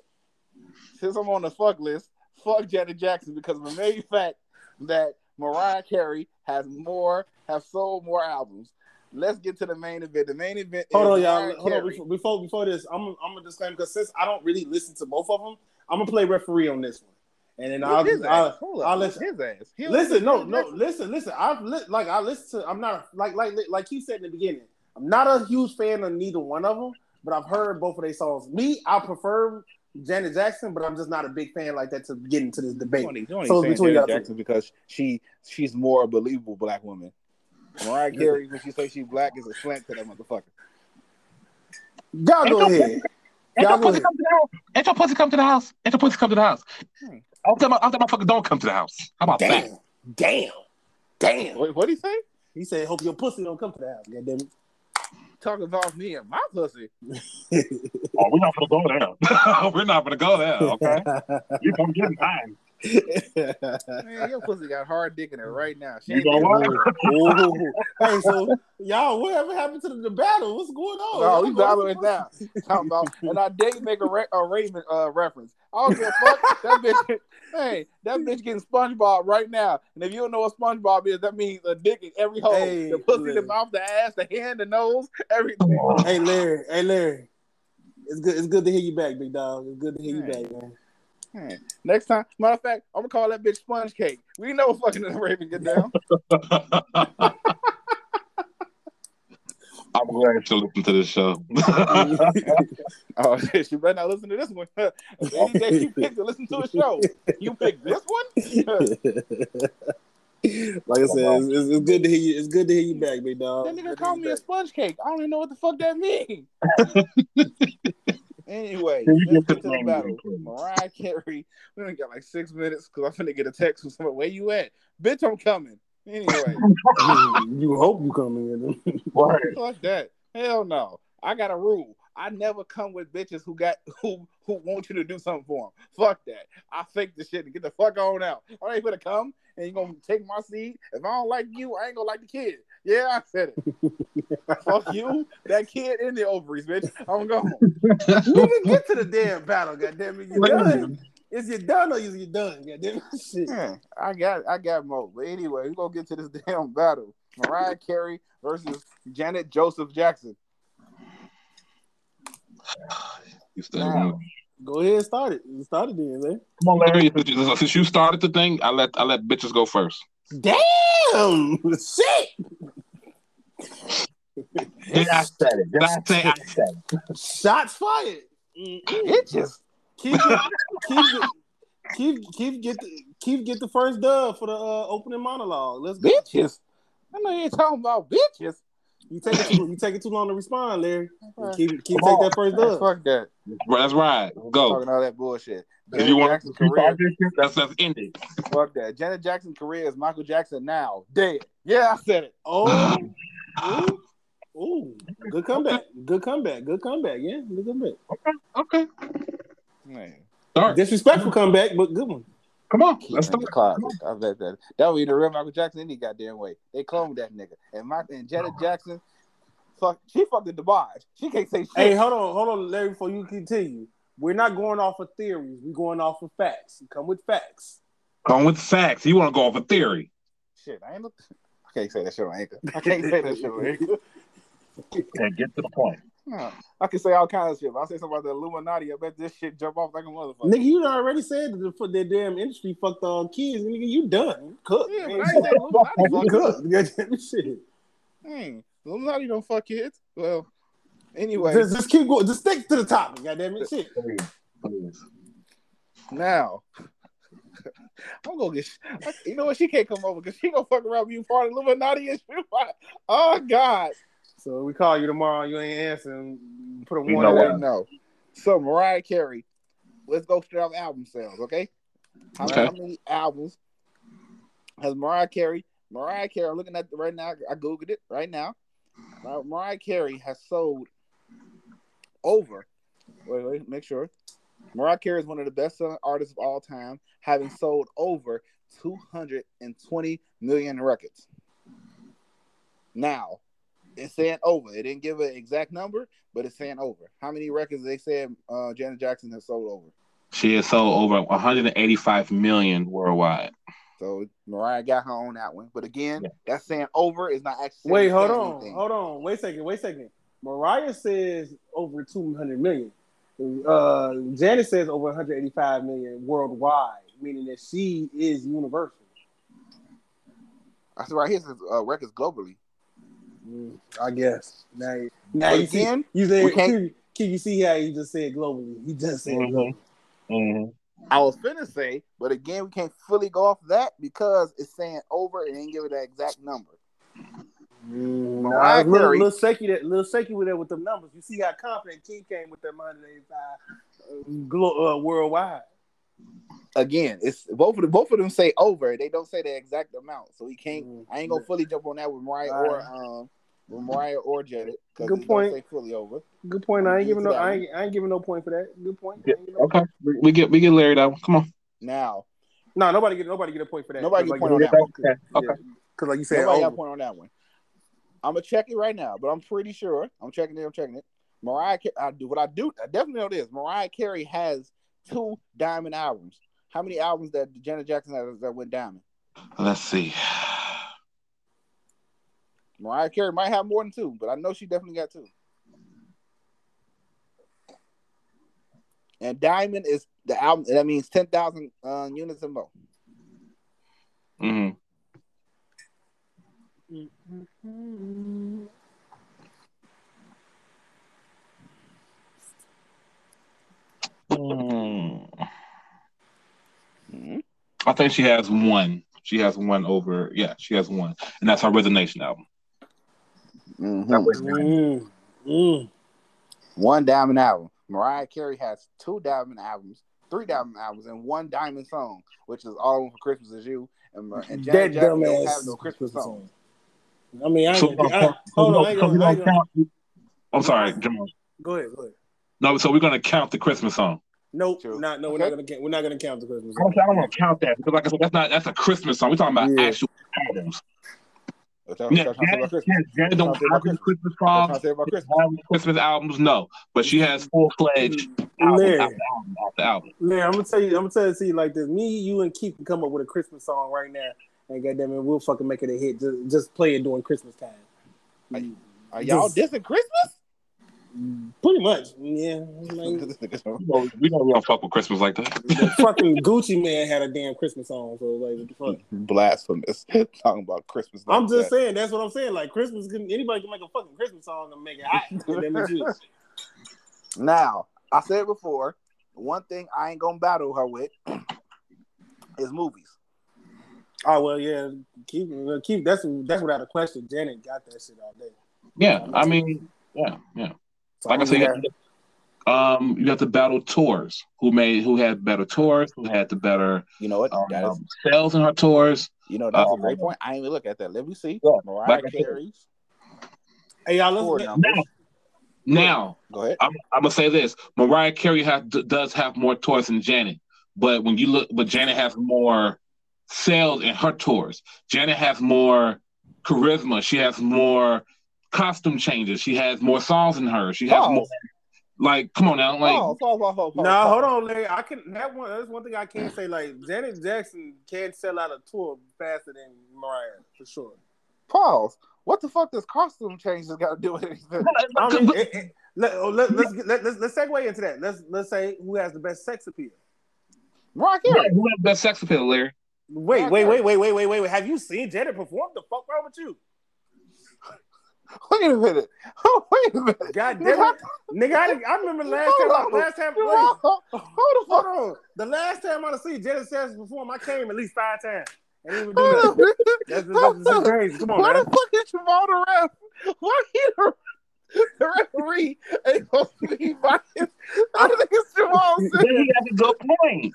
Since I'm on the fuck list, fuck Janet Jackson because of the main fact that Mariah Carey has more, have sold more albums. Let's get to the main event. The main event Hold on, y'all. Hold on. Before, before before this, I'm I'm gonna disclaim because since I don't really listen to both of them, I'm gonna play referee on this one, and then I'll, his I'll ass? Up. I'll listen. his ass. He don't Listen, no, no, Jackson. listen, listen. I've li- like I listen to. I'm not like like like he said in the beginning. I'm not a huge fan of neither one of them, but I've heard both of their songs. Me, I prefer Janet Jackson, but I'm just not a big fan like that to get into this debate. You only, you only So saying between Janet. Jackson because she she's more a believable black woman. Mariah Carey, when she says she's black, is a slant to that motherfucker. Y'all go Ain't ahead. Ain't Y'all your pussy ahead. come to the house? Ain't your pussy come to the house? Ain't your pussy come to the house? Hmm. I'll tell my, I'll tell my fucking don't come to the house. How about that? Damn, damn, damn. What what do you say? He said, "Hope your pussy don't come to the house." Goddamn it. Talking about me and my pussy. Oh, we're not gonna go there. we're not gonna go there. Okay, you come get mine. Man, your pussy got hard dick in it right now. She you know what? hey, so y'all, whatever happened to the, the battle? What's going on? No, we battling now. Talking about, and I did make a, re- a Raven uh, reference. I don't give a fuck. That bitch, hey, that bitch getting SpongeBob right now. And if you don't know what SpongeBob is, that means a dick in every hole: Hey, the pussy, the mouth, the ass, the hand, the nose, everything. Hey Larry, hey Larry. It's good. It's good to hear you back, big dog. It's good to hear you back, man. Hey, Next time, matter of fact, I'm gonna call that bitch Sponge Cake. We know fucking the Raven get down. I'm glad to listen to this show. Oh shit, you better not listen to this one. Any day she picked to listen to a show, you pick this one. like I said, it's, it's, it's good to hear you. It's good to hear you back, big dog. That nigga Good to called me you a sponge cake. I don't even know what the fuck that means. Anyway, Can you let's get get to the battle. Mariah Carey. We only got like six minutes because I'm finna get a text from somebody. Where you at? Bitch, I'm coming. Anyway, you hope you come in. Word. fuck that. Hell no. I got a rule. I never come with bitches who got who who want you to do something for them. Fuck that. I fake the shit and get the fuck on out. I ain't gonna come and you gonna take my seat. If I don't like you, I ain't gonna like the kid. Yeah, I said it. fuck you, that kid in the ovaries, bitch. I'm gone. Nigga, get to the damn battle, goddamn it. You done? Is you done or is you done? Goddamn it. Shit. Yeah, I got I got more. But anyway, we're gonna get to this damn battle. Mariah Carey versus Janet Joseph Jackson. You still Now, Go ahead and start it. You started then, man. Come on, Larry. Since you- Since you started the thing, I let I let bitches go first. Damn! Shit! Did I say it? Did I say I said it? Shots fired. Mm-mm. bitches. Keep get, keep keep keep get the keep get the first dub for the uh, opening monologue. Let's go. Bitches. I know you ain't talking about bitches. You take it too, you take it too long to respond, Larry. Keep keep Come take on. that first dub. Fuck that. That's right. Go. Talking all that bullshit. If you want Jackson's to career. that's that's ended. Fuck that. Janet Jackson's career is Michael Jackson now. Dead. Yeah, I said it. Oh, ooh, ooh, good comeback. Good comeback. Good comeback. Yeah, good comeback. Okay. Okay. Man. Start. Disrespectful comeback, but good one. Come on. Let's him in start. the closet. I bet that that would be the real Michael Jackson any goddamn way. They cloned that nigga. And my and Janet Jackson, fuck, she fucking DeBarge. She can't say shit. Hey, hold on, hold on, Larry. Before you continue, we're not going off of theories. We're going off of facts. Come with facts. Come with facts. You want to go off a theory. shit. I ain't look. I can't say that shit on anchor. I can't say that shit on anchor. And get to the point. I can say all kinds of shit. If I say something about the Illuminati, I bet this shit jump off like a motherfucker. Nigga, you already said that the, the damn industry fucked all kids. Nigga, you done. Cooked. Yeah, but man. I ain't say Illuminati You fuck cooked. Goddamn shit. Hmm. Illuminati don't fuck kids. Well, anyway, Just, just keep going. Just stick to the topic. Goddamn it. Shit. Now I'm gonna get. You know what? She can't come over because she gonna fuck around with you part of Illuminati and shit. Oh God. So we call you tomorrow. You ain't answering. Put a You warning know I what? out. know. So Mariah Carey, let's go straight off album sales, okay? How, Okay. how many albums has Mariah Carey? Mariah Carey, I'm looking at it right now. I googled it right now. Mariah Carey has sold over. Wait, wait, make sure. Mariah Carey is one of the best-selling artists of all time, having sold over 220 million records. Now, it's saying over. It didn't give an exact number, but it's saying over. How many records they said uh, Janet Jackson has sold over? She has sold over 185 million worldwide. So Mariah got her on that one. But again, Yeah. that's saying over is not actually. Wait, hold on. anything. Hold on. Wait a second. Wait a second. Mariah says over 200 million. Uh, Janet says over 185 million worldwide, meaning that she is universal. I That's right. Here's uh, records globally. Mm, I guess. Now, you- now But you see, you said, we can't- can, can you see how he just said globally? He just said Mhm. globally. Mhm. I was finna say, but again, we can't fully go off that because it's saying over and ain't give it that exact number. Mm, Mariah nah, little, Carey- little shaky that little shaky with that with the numbers. You see how confident Keith came with that 185 uh, glo- uh, worldwide. Again, it's both of them. Both of them say over. They don't say the exact amount, so we can't. Mm. I ain't gonna fully jump on that with Mariah All or right. um with Mariah or Janet Good point. don't say fully over. Good point. I ain't giving no. I ain't, I ain't giving no point for that. Good point. Yeah, no Okay. We, we get we get Larry that one. Come on. Now, No, nobody get nobody get a point for that. Nobody get like, point on that one. Okay. Okay. Because like you said, nobody got a oh. point on that one. I'm gonna check it right now, but I'm pretty sure. I'm checking it. I'm checking it. Mariah, Ca- I do what I do. I definitely know this. Mariah Carey has two diamond albums. How many albums that Janet Jackson has that went diamond? Let's see. Mariah Carey might have more than two, but I know she definitely got two. And diamond is the album. That means ten thousand uh, units and more. hmm Mhm. I think she has one. She has one over. Yeah, she has one, and that's her Rhythm Nation album. Mhm. Mm, mm. One diamond album. Mariah Carey has two diamond albums, three diamond albums, and one diamond song, which is All I Want for Christmas Is You. And, Mar- and Janet That Jackson don't have no Christmas song. I mean, I, So, ain't gonna- I, so hold we on, I ain't gonna- so we gonna, I ain't gonna gonna, count- I'm sorry, Jamal. go ahead, go ahead. No, so we're gonna count the Christmas song. Nope, True. not, no, we're Okay. not gonna count. We're not gonna count the Christmas. I don't, I don't want to count that because, like I said, that's not that's a Christmas song. We're talking about Yeah. actual albums. That's what Yeah, I'm trying Janet, about Christmas. Janet, Janet don't That's what I'm have saying Christmas That's what I'm songs. Christmas. Have Christmas albums? No, but she has full fledged album Larry, after album after album. Larry, I'm gonna tell you, I'm gonna tell you, see, like this. Me, you, and Keith can come up with a Christmas song right now, and goddamn it, we'll fucking make it a hit. Just, just play it during Christmas time. Are mm. y'all Just- dissing Christmas? Pretty much, yeah. Like, We know, we know we don't fuck with Christmas like that. the fucking Gucci Mane had a damn Christmas song, so like, what the fuck? Blasphemous. Talking about Christmas. I'm just that. saying, that's what I'm saying. Like Christmas, can anybody can make a fucking Christmas song and make it hot. Goddamn it, you. Now, I said before, one thing I ain't gonna battle her with is movies. Oh well, yeah. Keep, keep. That's that's without a question. Janet got that shit all day. Yeah, I mean, yeah, yeah. So Like I I'm said, you gonna- um, you got the battle tours. Who made? Who had better tours? Who had the better You know what? um, that is, sales in her tours? you know that's uh, a great point. I ain't even look at that. Let me see. Yeah, Mariah like Carey's hey y'all, tour listen. Now, now, Go ahead. I'm, I'm gonna say this: Mariah Carey has, does have more tours than Janet, but when you look, but Janet has more sales in her tours. Janet has more charisma. She has more costume changes. She has more songs in her. She has Pause. more. Like, come on now, like, No, pause. hold on, Larry. I can that one. That's one thing I can't say. Like Janet Jackson can't sell out a tour faster than Mariah for sure. Pause. What the fuck does costume changes got to do with anything? I mean, it, it, let, oh, let, let's let, let's let's segue into that. Let's let's say who has the best sex appeal. Mariah yeah, who has the best sex appeal, Larry? Wait, wait, wait, wait, wait, wait, wait, wait. Have you seen Janet perform? The fuck wrong with you? Wait a minute. Wait a minute. God damn it, nigga! I, I remember last time. I, last time, Hold the hold fuck on. The last time I seen Janet Jackson perform, I came at least five times. I didn't even do nothing. That's, that's, that's crazy. Come on, Why man. the fuck is Jamal the ref? Why he the, the referee ain't supposed to be biased? I think it's Jamal Then he has a good point.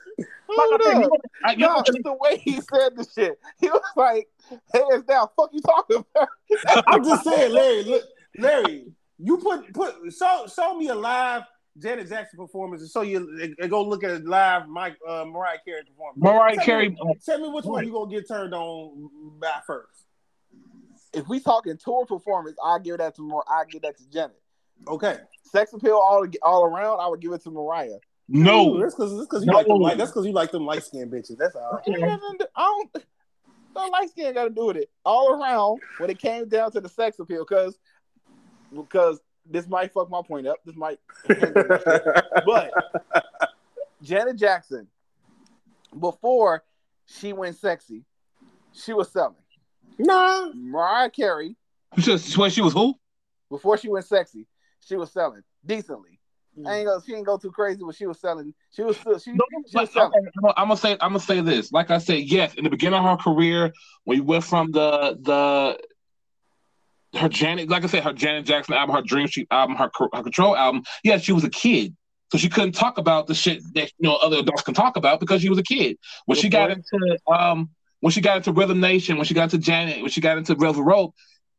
Hold Like I said, up. I- No, it's the way he said the shit. He was like, hands down, fuck you talking about? I'm just saying, Larry. Look, Larry, you put put show show me a live Janet Jackson performance and show you and go look at a live Mike uh, Mariah Carey performance. Mariah Tell Carey. me- Tell me which one you gonna get turned on by first. If we talking tour performance, I give that to more. I give that to Janet. Okay. Sex appeal all all around, I would give it to Mariah. No, that's because that's because you No. like them light. That's because you like them light skinned bitches. That's all. Ain't nothing to- I don't. No light skin got to do with it. All around, when it came down to the sex appeal, because because this might fuck my point up. This might, but Janet Jackson, before she went sexy, she was selling. Nah. Mariah Carey, just when she was who? before she went sexy, she was selling decently. I ain't gonna, she ain't go too crazy, but she was selling. She was still she, No, she was but I'm, selling. I'm- I'm gonna say I'm gonna say this. Like I said, yes, in the beginning of her career, when you went from the the her Janet, like I said, her Janet Jackson album, her Dream Street album, her, her Control album. Yeah, she was a kid, so she couldn't talk about the shit that you know other adults can talk about because she was a kid. When Good she got point. into um, when she got into Rhythm Nation, when she got into Janet, when she got into Velvet Rope.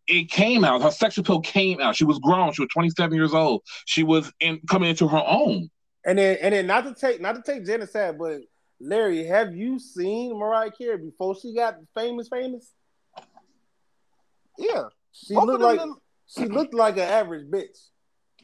It came out. Her sexual appeal came out. She was grown. She was 27 years old. She was in coming into her own. And then and then not to take not to take Janet sad, but Larry, have you seen Mariah Carey before she got famous? Famous? Yeah, She Both looked like little- she looked like an average bitch.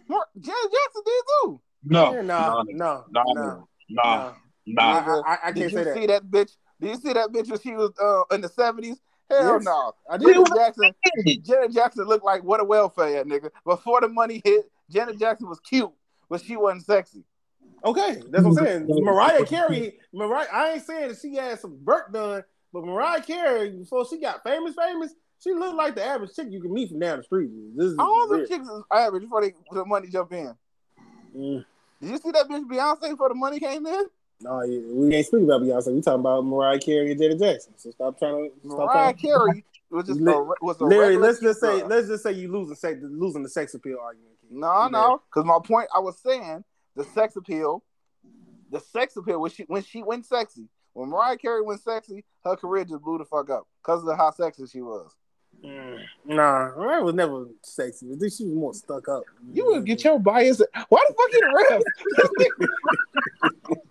Mar- Janet Jackson did too. No, Yeah, no, no, no, no, no, no, no. no, no. I, I, I can't you say that. see that bitch? Did you see that bitch when she was uh, in the seventies? Hell Yes. no. I did. Janet Jackson, Janet Jackson looked like what a welfare nigga. Before the money hit, Janet Jackson was cute, but she wasn't sexy. Okay, that's what I'm saying. Mariah Carey, Mariah, I ain't saying that she had some work done, but Mariah Carey, before she got famous, famous, she looked like the average chick you can meet from down the street. This is All the chicks is average before they the money jump in. Mm. Did you see that bitch Beyonce before the money came in? No, we ain't speaking about Beyonce. We talking about Mariah Carey and Janet Jackson. So stop trying to. Stop Mariah trying Carey was just Li- a, was a Larry, let's just say girl. let's just say you losing sex, losing the sex appeal argument. Keith. No, no, because my point I was saying the sex appeal, the sex appeal when she when she went sexy. When Mariah Carey went sexy, her career just blew the fuck up because of how sexy she was. Mm, nah, Mariah was never sexy. I think she was more stuck up. You would get your bias. Why the fuck you the ref?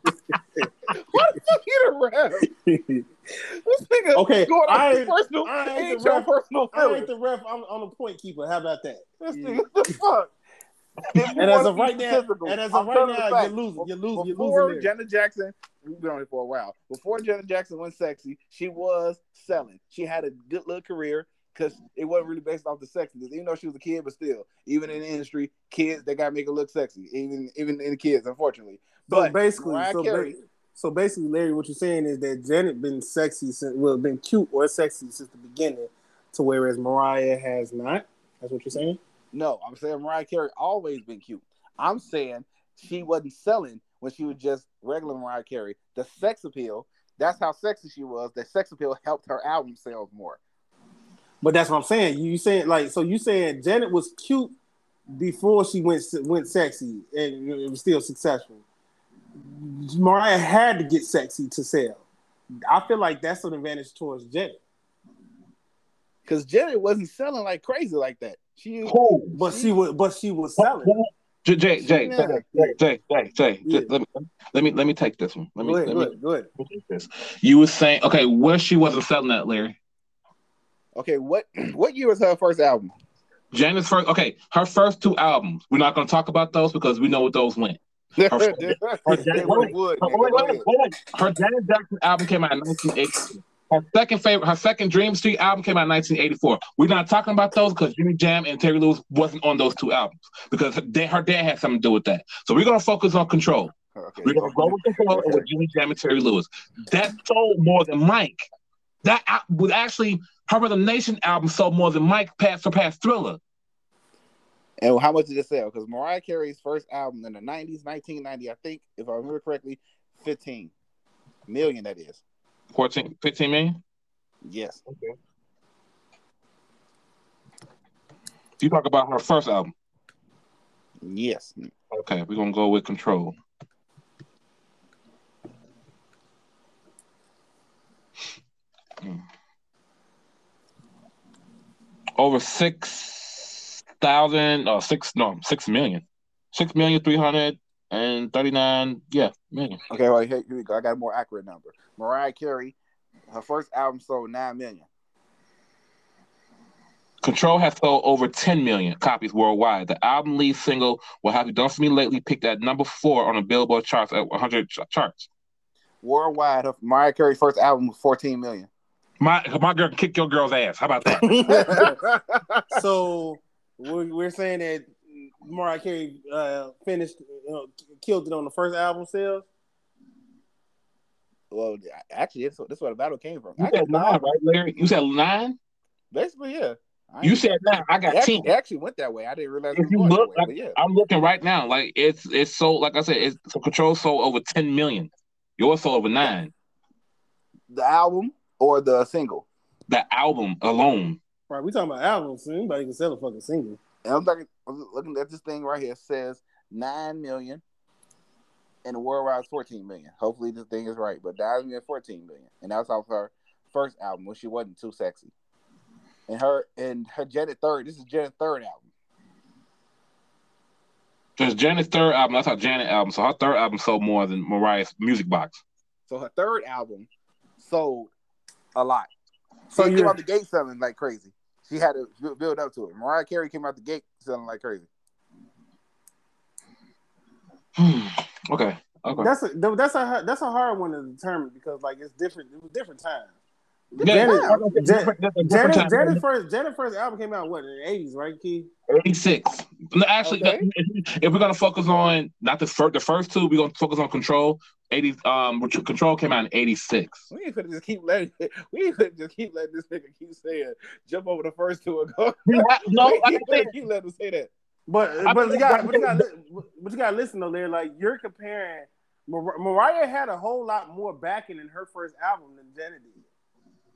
Why the fuck you the ref? This nigga Okay, going I ain't- personal, I ain't ain't the ref. personal I ain't the ref. I'm, on the point keeper. How about that? This nigga, what the fuck? And as of right now, and as I'm of right now, you're losing. You're losing. You're Before losing. Janet Jackson, we've been on it for a while. Before Jenna Jackson went sexy, she was selling. She had a good little career because it wasn't really based off the sexiness. Even though she was a kid, but still, even in the industry, kids they gotta make her look sexy. Even even in the kids, unfortunately. So But basically, Mariah so, Carey- ba- so basically, Larry, what you're saying is that Janet been sexy since well, been cute or sexy since the beginning, to whereas Mariah has not. That's what you're saying. No, I'm saying Mariah Carey always been cute. I'm saying she wasn't selling when she was just regular Mariah Carey. The sex appeal, that's how sexy she was. The sex appeal helped her album sales more. But that's what I'm saying. You saying like so? You saying Janet was cute before she went went sexy and it was still successful. Mariah had to get sexy to sell. I feel like that's an advantage towards Janet. Because Janet wasn't selling like crazy like that. She Who? But she was but she was selling. Who? Jay, Jay, Jay, Yeah. Jay, Jay, Jay, Jay, Yeah. Let, me, let me let me take this one. Let me Go ahead, let go me ahead, go ahead. let me take this. You were saying okay, where she wasn't selling that, Larry. okay. What what year was her first album? Janet's first okay, her first two albums. We're not gonna talk about those because we know what those went. Her- would, Wait, nigga. wait, Go wait, ahead. wait, wait. Her Janet Jackson album came out in 1980. Her second favorite, her second Dream Street album came out in 1984. We're not talking about those because Jimmy Jam and Terry Lewis wasn't on those two albums because they, her dad had something to do with that. So we're gonna focus on Control. Okay. We're gonna go with Control and with Jimmy Jam and Terry Lewis. That sold more than Mike. That was actually her Rhythm Nation album sold more than Mike passed surpassed Thriller. And how much did it sell? Because Mariah Carey's first album in the 90s, 1990, I think, if I remember correctly, 15 million, that is. 14, 15 million. Yes. Okay. You talk about her first album. Yes. Okay, we're gonna go with Control. Hmm. Over six thousand or six no six million. Six million three hundred and thirty nine yeah million. Okay, well, here, here we go. I got a more accurate number. Mariah Carey, her first album sold 9 million. Control has sold over 10 million copies worldwide. The album lead single, What Have You Done For Me Lately, picked at number four on the Billboard charts at 100 ch- charts. Worldwide, her, Mariah Carey's first album was 14 million. My my girl can kick your girl's ass. How about that? so we're, we're saying that Mariah Carey uh, finished, uh, killed it on the first album sales. well, actually, that's, that's where the battle came from. You I said got nine, right, Larry? You said nine? Basically, yeah. I You said nine. I it got actually, 10. it actually went that way. I didn't realize If was you going that look, way, like, yeah. I'm looking right now. Like it's it's sold. Like I said, it's so Control sold over 10 million. Yours sold over nine. The album or the single? The album alone. Right, we talking about albums. So anybody can sell a fucking single. And I'm looking, I'm looking at this thing right here. It says nine million, and the worldwide is 14 million. Hopefully, this thing is right, but nine million, 14 million, and that's off her first album when she wasn't too sexy. And her and her Janet third. This is Janet third album. There's Janet's third album. That's her Janet album. So her third album sold more than Mariah's Music Box. So her third album sold a lot. So So you're- out the gate selling like crazy. She had to build up to it. Mariah Carey came out the gate selling like crazy. okay. Okay. That's a that's a that's a hard one to determine because like it's different. It was different times. Yeah, Janet- I first Janet first album came out what in the eighties, right, Key? 86. No, actually, Okay. if, if we're gonna focus on not the first, the first two, we're gonna focus on Control. 80. Um, which Control came out in 86. We ain't finna just keep letting we ain't finna just keep letting this nigga keep saying jump over the first two and go. We no, we like I ain't said, finna keep letting him say that. But I but you got but you got but you got to listen though. There, like you're comparing. Mar- Mariah had a whole lot more backing in her first album than Janet did.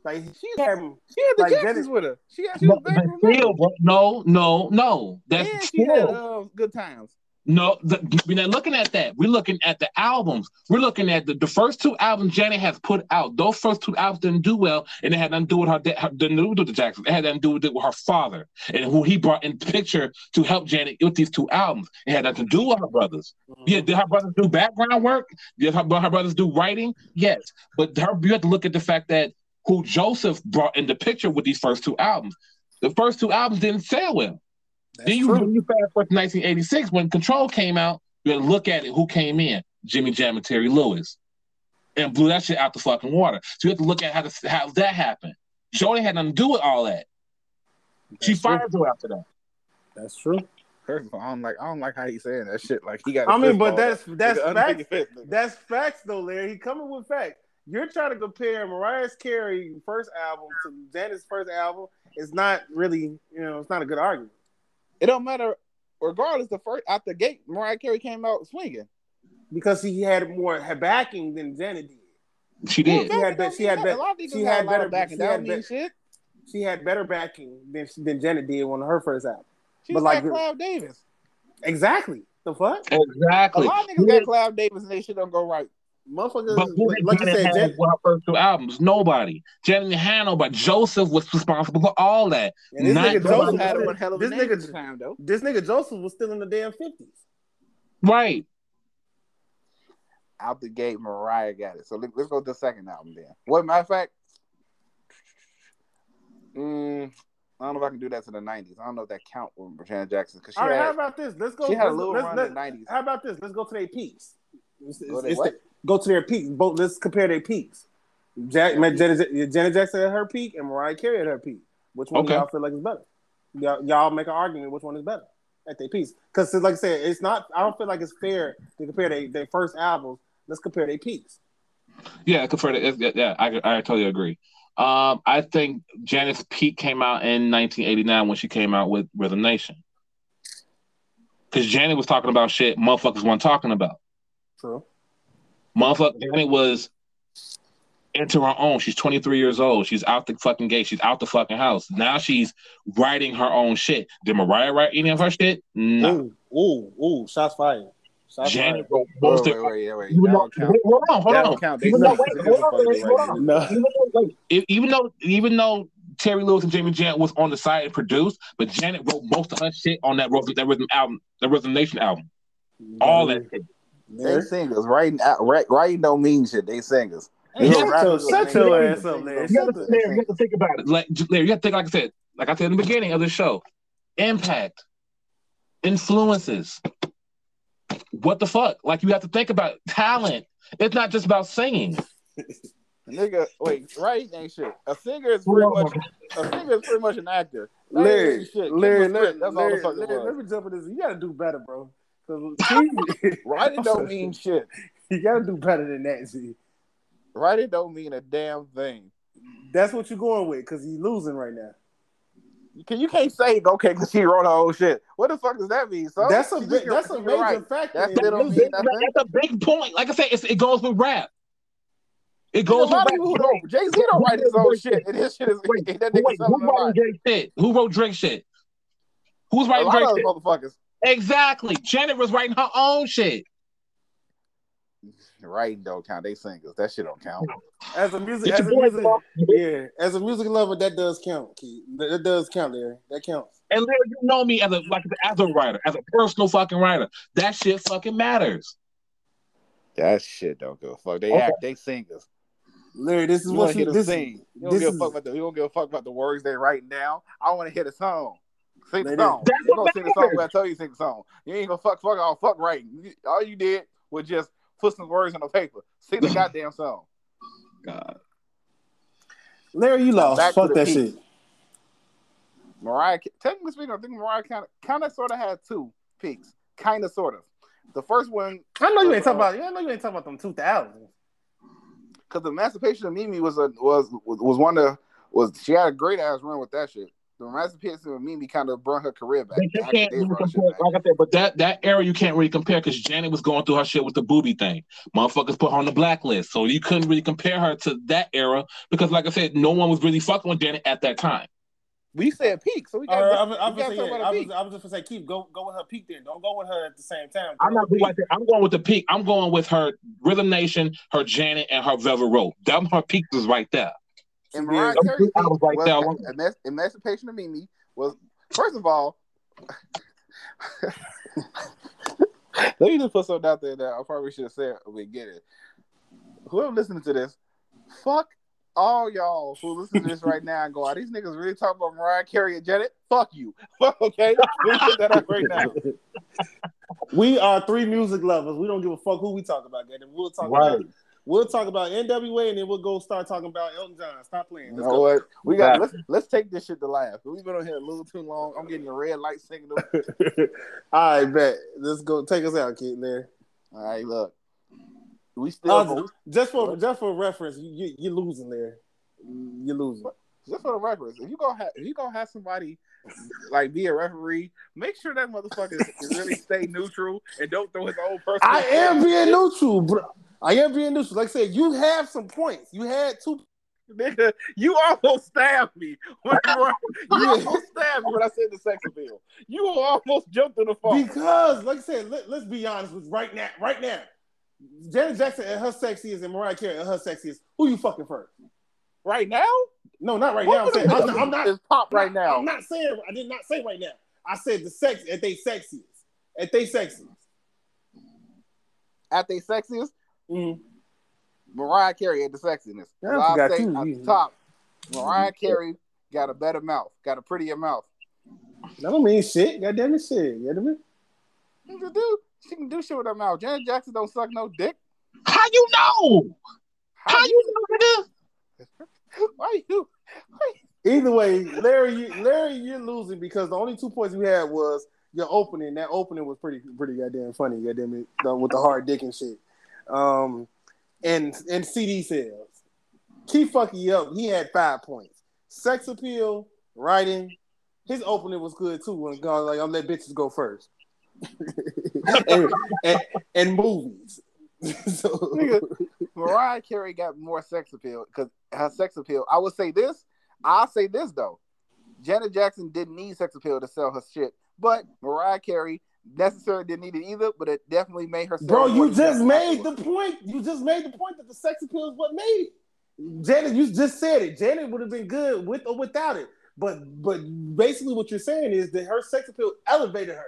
Like she had, She had the Like Jacksons Janet- with her. She had she was but, back but still, bro, no, no, no. That's and she had uh, good times. No, the, we're not looking at that. We're looking at the albums. We're looking at the, the first two albums Janet has put out. Those first two albums didn't do well, and it had nothing to do with her. her didn't do with the Jacksons. It had nothing to do with, it with her father and who he brought in the picture to help Janet with these two albums. It had nothing to do with her brothers. Yeah, did her brothers do background work? Did her, her brothers do writing? Yes, but her, you have to look at the fact that who Joseph brought in the picture with these first two albums. The first two albums didn't sell well. That's then you, true. when you fast forward to 1986 when Control came out. You had to look at it. Who came in? Jimmy Jam and Terry Lewis, and blew that shit out the fucking water. So you have to look at how to, how that happened. Shorty had nothing to do with all that. She That's true. fired her after that. That's true. First of all, I don't like I don't like how he's saying that shit. Like he got. I a mean, but ball. that's that's Nigga, facts. underneath fist, nigga. That's facts though, Larry. He coming with facts. You're trying to compare Mariah Carey's first album to Janet's first album. It's not really, you know, it's not a good argument. It don't matter. Regardless, the first out the gate, Mariah Carey came out swinging. because he had more backing than Janet did. She did. She had That be- she had be- mean- a lot she got had better- backing. she That had be- shit. She had better backing than than Janet did on her first album. She's but like like- Clive Davis. Exactly. The fuck, Exactly. A lot of niggas got Clive Davis and they shit don't go right. Motherfuckers. But who did like you Janet said, have Jan- her first two albums? Nobody. Janet didn't have nobody. Joseph was responsible for all that. and this Not nigga. Joseph had was- one hell of a this name at nigga, time though. this nigga Joseph was still in the damn fifties. Right. Out the gate, Mariah got it. So let, us go to the second album then. What matter of fact, mm, I don't know if I can do that to the '90s. I don't know if that count with Janet Jackson because she All right, how about this? Let's go. she had a little let's- run let's- in the '90s. How about this? Let's go to their peaks. It's- Go it's- to it's what? the- go to their peaks. Both. Let's compare their peaks. Jack, Janet, Janet Jackson at her peak and Mariah Carey at her peak. Which one Okay. do y'all feel like is better? Y'all, y'all make an argument which one is better at their peaks. Because, like I said, it's not. I don't feel like it's fair to compare their, their first albums. Let's compare their peaks. Yeah, yeah, yeah, I I totally agree. Um, I think Janet's peak came out in 1989 when she came out with Rhythm Nation. Because Janet was talking about shit motherfuckers weren't talking about. True. Motherfucker, Janet was into her own. She's 23 years old. She's out the fucking gate. She's out the fucking house. Now she's writing her own shit. Did Mariah write any of her shit? No. Ooh, ooh, ooh! Shots fired. Shots Janet wrote most of wait, wait, wait. Even That though, don't count. hold on, hold That on. don't Even though, wait, hold on, wait, hold on. No. Even though, wait, even though, even though Terry Lewis and Jimmy Jam was on the side and produced, but Janet wrote most of her shit on that Rhythm, that Rhythm album, the Rhythm Nation album. Mm-hmm. All that shit. They singers. Writing, out- wri- writing don't mean shit. They singers. Hey, You shut know, rappers your- don't shut your ass up, Larry. You have, Shut to, Larry, you have to think about it. Like Larry, you gotta think, like I said, like I said in the beginning of the show, impact, influences. What the fuck? Like you have to think about talent. It's not just about singing. Nigga, wait, writing ain't shit. A singer is pretty much a singer is pretty much an actor. That ain't Larry, really Larry, Larry. That's all the Larry, fuck Larry, let me jump in this. You gotta do better, bro. 'Cause he- Writing don't mean shit. you gotta do better than that, Z. Writing don't mean a damn thing. That's what you're going with, because he's losing right now. You, can, you can't say okay because she wrote her own shit. What the fuck does that mean? So that's a big, that's a major right. factor. That's in still don't losing. mean nothing. That's a big point. Like I said, it's, it goes with rap. It goes with rap. people who don't. Jay Z don't write his own shit, and his shit is Wait, that Who, wait, who wrote Drake shit? Who wrote Drake shit? Who's A writing lot Drake of shit? motherfuckers. Exactly. Janet was writing her own shit. Writing don't count. They singers. That shit don't count. As a music, as a music, off. yeah, as a music lover, that does count. Keith. That, that does count, Larry. That counts. And Larry, you know me as a like as a writer, as a personal fucking writer. That shit fucking matters. That shit don't give a fuck. They Okay. act. They singers. Larry, this is You what want to you hear them this, sing. You don't this give a fuck about the. You don't give a fuck about the words they writing down. I want to hear the song. Sing the They song. That's You gonna sing the song matters. when I tell you sing the song. You ain't gonna fuck fuck all fuck writing. All you did was just put some words on the paper. Sing the goddamn song. God. Larry, you lost. Back to Fuck the that peak. shit. Mariah, technically speaking, I think Mariah kind of, kind of, sort of had two peaks. Kind of, sort of. The first one, I know you ain't Uh, talking about. I know you ain't talking about them two thousand. because the Emancipation of Mimi was a was was, was one of was she had a great ass run with that shit. The Emancipation of Mimi kind of brought her career back. But you can't really bring her shit compare, back. like I said, but that that era you can't really compare because Janet was going through her shit with the booby thing. Motherfuckers put her on the blacklist, so you couldn't really compare her to that era because, like I said, no one was really fucking with Janet at that time. We said peak, so we got. right, I was, I we was, got say, yeah, about I a was. I was just gonna say, keep go go with her peak then. Don't go with her at the same time. I'm not Go with like that. I'm going with the peak. I'm going with her Rhythm Nation, her Janet, and her Velvet Rope. Them her peaks is right there. And Mariah Carey two albums right was there alone. Emancipation of Mimi was first of all. let me just put something out there that I probably should have said we get it. Whoever listening to this, fuck all y'all who listen to this right now and go, are these niggas really talking about Mariah Carey and Janet? Fuck you. okay? We put that up right now. We are three music lovers. We don't give a fuck who we talk about. Goddamn. We'll talk Right. about we'll talk about NWA and then we'll go start talking about Elton John. Stop playing. You Let's know go. what? We got let's let's take this shit to laugh. We've been on here a little too long. I'm getting a red light signal. All right, bet. Let's go. Take us out, kid. There. All right, look. We still Uh, just for just for reference, you, you you're losing there. You're losing. just for the records, if you gonna have if you gonna have somebody like be a referee, make sure that motherfucker really stay neutral and don't throw his own personal. I am being neutral, bro. I am being neutral. Like I said, you have some points. You had two. nigga. You almost stabbed me. When you, were, you almost stabbed me when I said the sex appeal. You almost jumped in the phone. Because, like I said, let, let's be honest with right now. Right now, Janet Jackson at her sexiest and Mariah Carey at her sexiest. Who you fucking first? right now, No, not right What now. I'm saying I'm, fuck I'm not is pop right now. I'm not saying. I did not say right now. I said the sex at they sexiest. At they sexiest. At they sexiest, Mm. Mariah Carey at the sexiness. I So I'll say too. at the top, Mariah Carey got a better mouth, got a prettier mouth. That don't mean shit. God damn it, shit. You know what I mean? She can do, she can do shit with her mouth. Janet Jackson don't suck no dick. How you know? How you know, nigga? Why you? Why Either way, Larry, you, Larry, you're losing because the only two points we had was your opening. That opening was pretty, pretty goddamn funny. Goddamn it, with the hard dick and shit. Um, and and CD sales. Keep fucking up. He had five points. Sex appeal, writing. His opening was good too. When God like, I'm let bitches go first. and, and, and movies. so. Mariah Carey got more sex appeal because her sex appeal. I would say this. I'll say this though. Janet Jackson didn't need sex appeal to sell her shit, but Mariah Carey necessarily didn't need it either. But it definitely made her. Bro, you just made the point. You just made the point that the sex appeal is what made it. Janet, you just said it. Janet would have been good with or without it. But but basically what you're saying is that her sex appeal elevated her.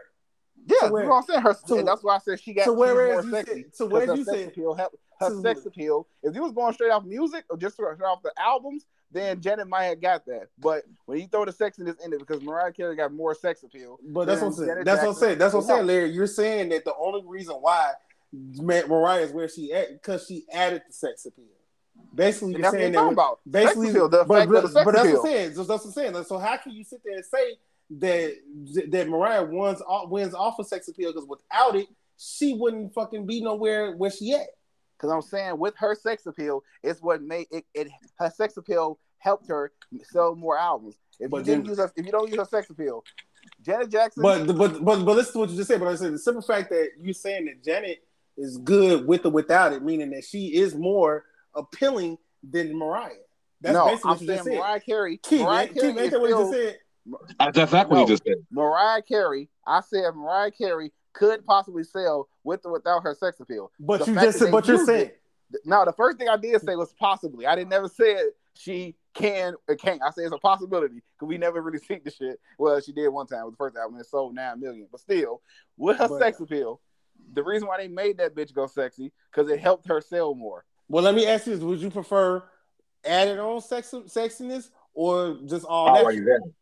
Yeah, to that's where- what I'm saying. Her, to- that's why I said she got to whereas more sexy. said- to her you sex said- appeal, her to- sex appeal. If you was going straight off music or just straight off the albums, then Janet might have got that. But when you throw the sex in this end it, because Mariah Carey got more sex appeal. But that's what I'm saying. Janet That's what I'm saying. That's what I'm saying, Larry. You're saying that the only reason why Mariah is where she at because she added the sex appeal. Basically, And you're saying that about. basically, appeal, but, but, of the sex but that's appeal. what I'm saying. So that's what I'm saying. So how can you sit there and say that that Mariah wins wins off of sex appeal because without it, she wouldn't fucking be nowhere where she at. Because I'm saying with her sex appeal, it's what made it, it. Her sex appeal helped her sell more albums. If But you didn't then- use her, if you don't use her sex appeal, Janet Jackson. But but but but listen to what you just said. But I said the simple fact that you're saying that Janet is good with or without it, meaning that she is more appealing than Mariah. That's no, basically I'm what you saying just said. Mariah Carey. Keith, Mariah man, Carey Keith, ain't is that what you just still- said? That's exactly what you just said. Mariah Carey. I said Mariah Carey could possibly sell with or without her sex appeal. But The you fact just said, but you're saying it- No, the first thing I did say was possibly. I didn't never said she can or can't. I say it's a possibility because we never really seen the shit. Well, she did one time with the first album and it sold nine million. But still, with her But- sex appeal, the reason why they made that bitch go sexy because it helped her sell more. Well, let me ask you this: Would you prefer added on sex sexiness or just all Already natural?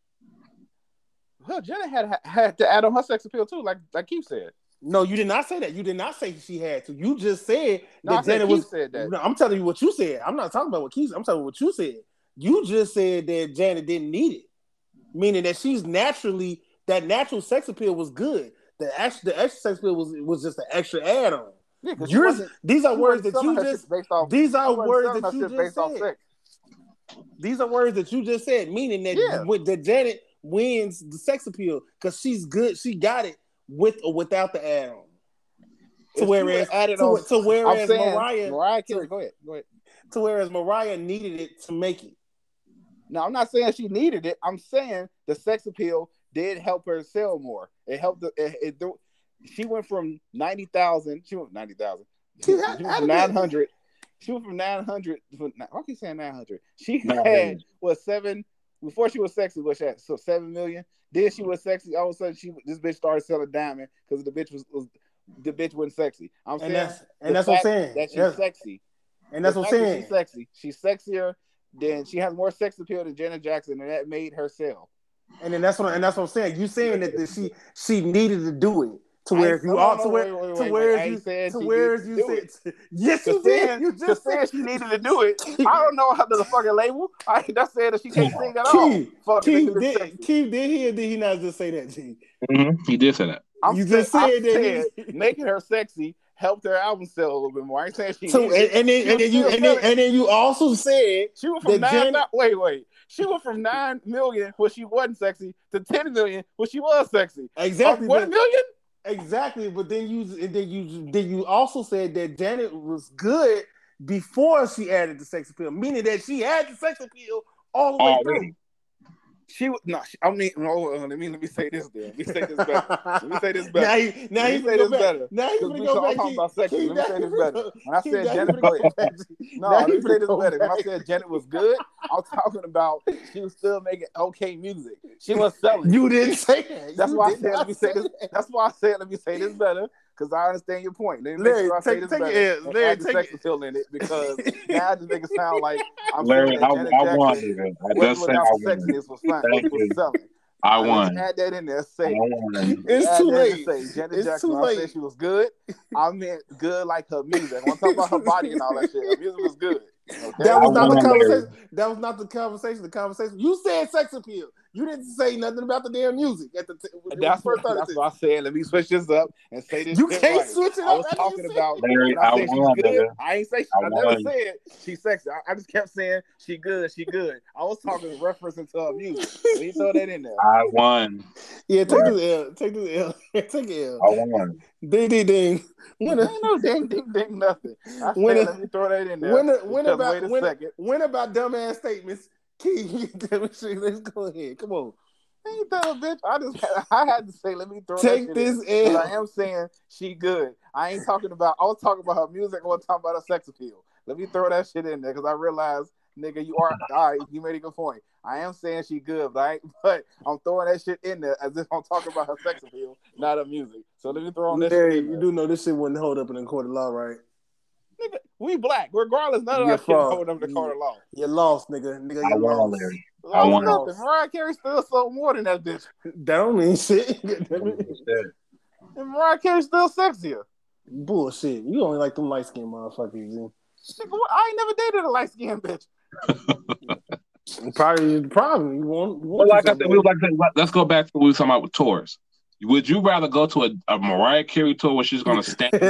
Well, Jenna had had to add on her sex appeal too, like like Keith said. No, you did not say that. You did not say she had to. You just said No, that said Janet Keith was. said that. No, I'm telling you what you said. I'm not talking about what Keith. Said, I'm telling you what you said. You just said that Janet didn't need it, meaning that she's naturally that natural sex appeal was good. The extra, the extra sex appeal was was just an extra add on. Yeah, 'cause she Yours, these are words that you just. based off. These are words that you just said. These are words that you just said, meaning that Yeah. with that Janet wins the sex appeal because she's good. She got it with or without the add on. To she whereas, added to, on, to whereas saying Mariah, Mariah Carey, go ahead, go ahead. to whereas Mariah needed it to make it. Now I'm not saying she needed it. I'm saying the sex appeal did help her sell more. It helped. The, it, it, do- she went from ninety thousand. She went ninety thousand. She She went had- from nine hundred. She went from nine hundred. I keep saying nine hundred. She had 900. what seven before she was sexy. What she had? So seven million. Then she was sexy. All of a sudden, she this bitch started selling diamond because the bitch was, was the bitch wasn't sexy. I'm saying And that's and that's what I'm saying. that she's sexy. And that's what I'm that saying. She's sexy. She's sexier than she has more sex appeal than Janet Jackson, and that made her sell. And then that's what and that's what I'm saying. You saying that, that she she needed to do it to where you no, are to where wait, wait, to where wait. You ain't saying to she where needed you to said yes you did you just said she needed to do it. I don't know how to the fucking label. I that's saying that she can't sing at all. Keith, Fuck, Keith did. Keith did he or did he not just say that G? Mhm. He did say that. I'm you just said I'm that saying he- making her sexy helped her album sell a little bit more. I ain't saying she. So and, and then She and then you and then, and then you also said She went from nine. Janet- thou- wait, wait. She went from nine million when she wasn't sexy to ten million when she was sexy. exactly From million? Exactly, but then you then you then you also said that Janet was good before she added the sex appeal, meaning that she had the sex appeal all the way oh, Already. She was no. She, I mean, no. uh, Let me let me say this. Then let me say this better. Let me say this better. Now he now Let he's me say this back. better. Now he's Because gonna go back. talking about. Keith, Let me say this better. When I said Janet, finna go go ahead. back. No, let me say this better. When I said Janet was good, I was talking about she was still making okay music. She was selling. You didn't say that. That's You why I said let me say this. that. That's why I said let me say this better because I understand your point. Let me Larry, sure take- take it, and Larry, add the take sex it. appeal in it because now I just make it sound like I'm Larry, saying I, that Janet I won, Jackson. I wasn't just said without I the won. sexiness was fine, was, Thank was you. selling. I let won. me add that in there. I Say won. It's too late. to say Janet It's Jackson. too When I late. said she was good. I meant good like her music. When I talk about her body and all that shit, her music was good. Okay? That was I not the won, conversation. That was not the conversation. The conversation. You said sex appeal. You didn't say nothing about the damn music at the t- when And you that's what, first started that's what I said. Let me switch this up and say this You can't right. switch it up. I was talking about. Larry, I I said she's won, good. I ain't say I I never said she's sexy. I, I just kept saying she good, she good. I was talking referencing to her music. Let me throw that in there. I won. Yeah, take this L. Take this L. take it L. I won. Ding ding ding. When Ain't no ding ding ding nothing. I said When a- let me throw that in there. when when because about wait a when, second. when about dumbass statements? Key, let's go ahead. Come on. Ain't that a bitch? I just had, I had to say let me throw Take that shit in. this 'Cause L. I am saying she good. I ain't talking about. I was talking about her music. I was talking about her sex appeal. Let me throw that shit in there because I realized, nigga, you are all right. You made a good point. I am saying she good, right? But I'm throwing that shit in there as if I'm talking about her sex appeal, not her music. So let me throw on that shit in you do know this shit wouldn't hold up in the court of law, right? Nigga, we black. Regardless, none of Your that shit fault. hold up the court of law. You lost, nigga. Nigga, I you won, lost. Larry. Law I won. nothing. Mariah Carey still sold more than that bitch. That don't mean shit. And Mariah Carey still sexier. Bullshit. You only like them light skinned motherfuckers, G. Nigga, what- I ain't never dated a light skinned bitch. Probably the problem. You want, you Well, like I said, we like let's go back to what we were talking about with tours. Would you rather go to a, a Mariah Carey tour where she's going to stand?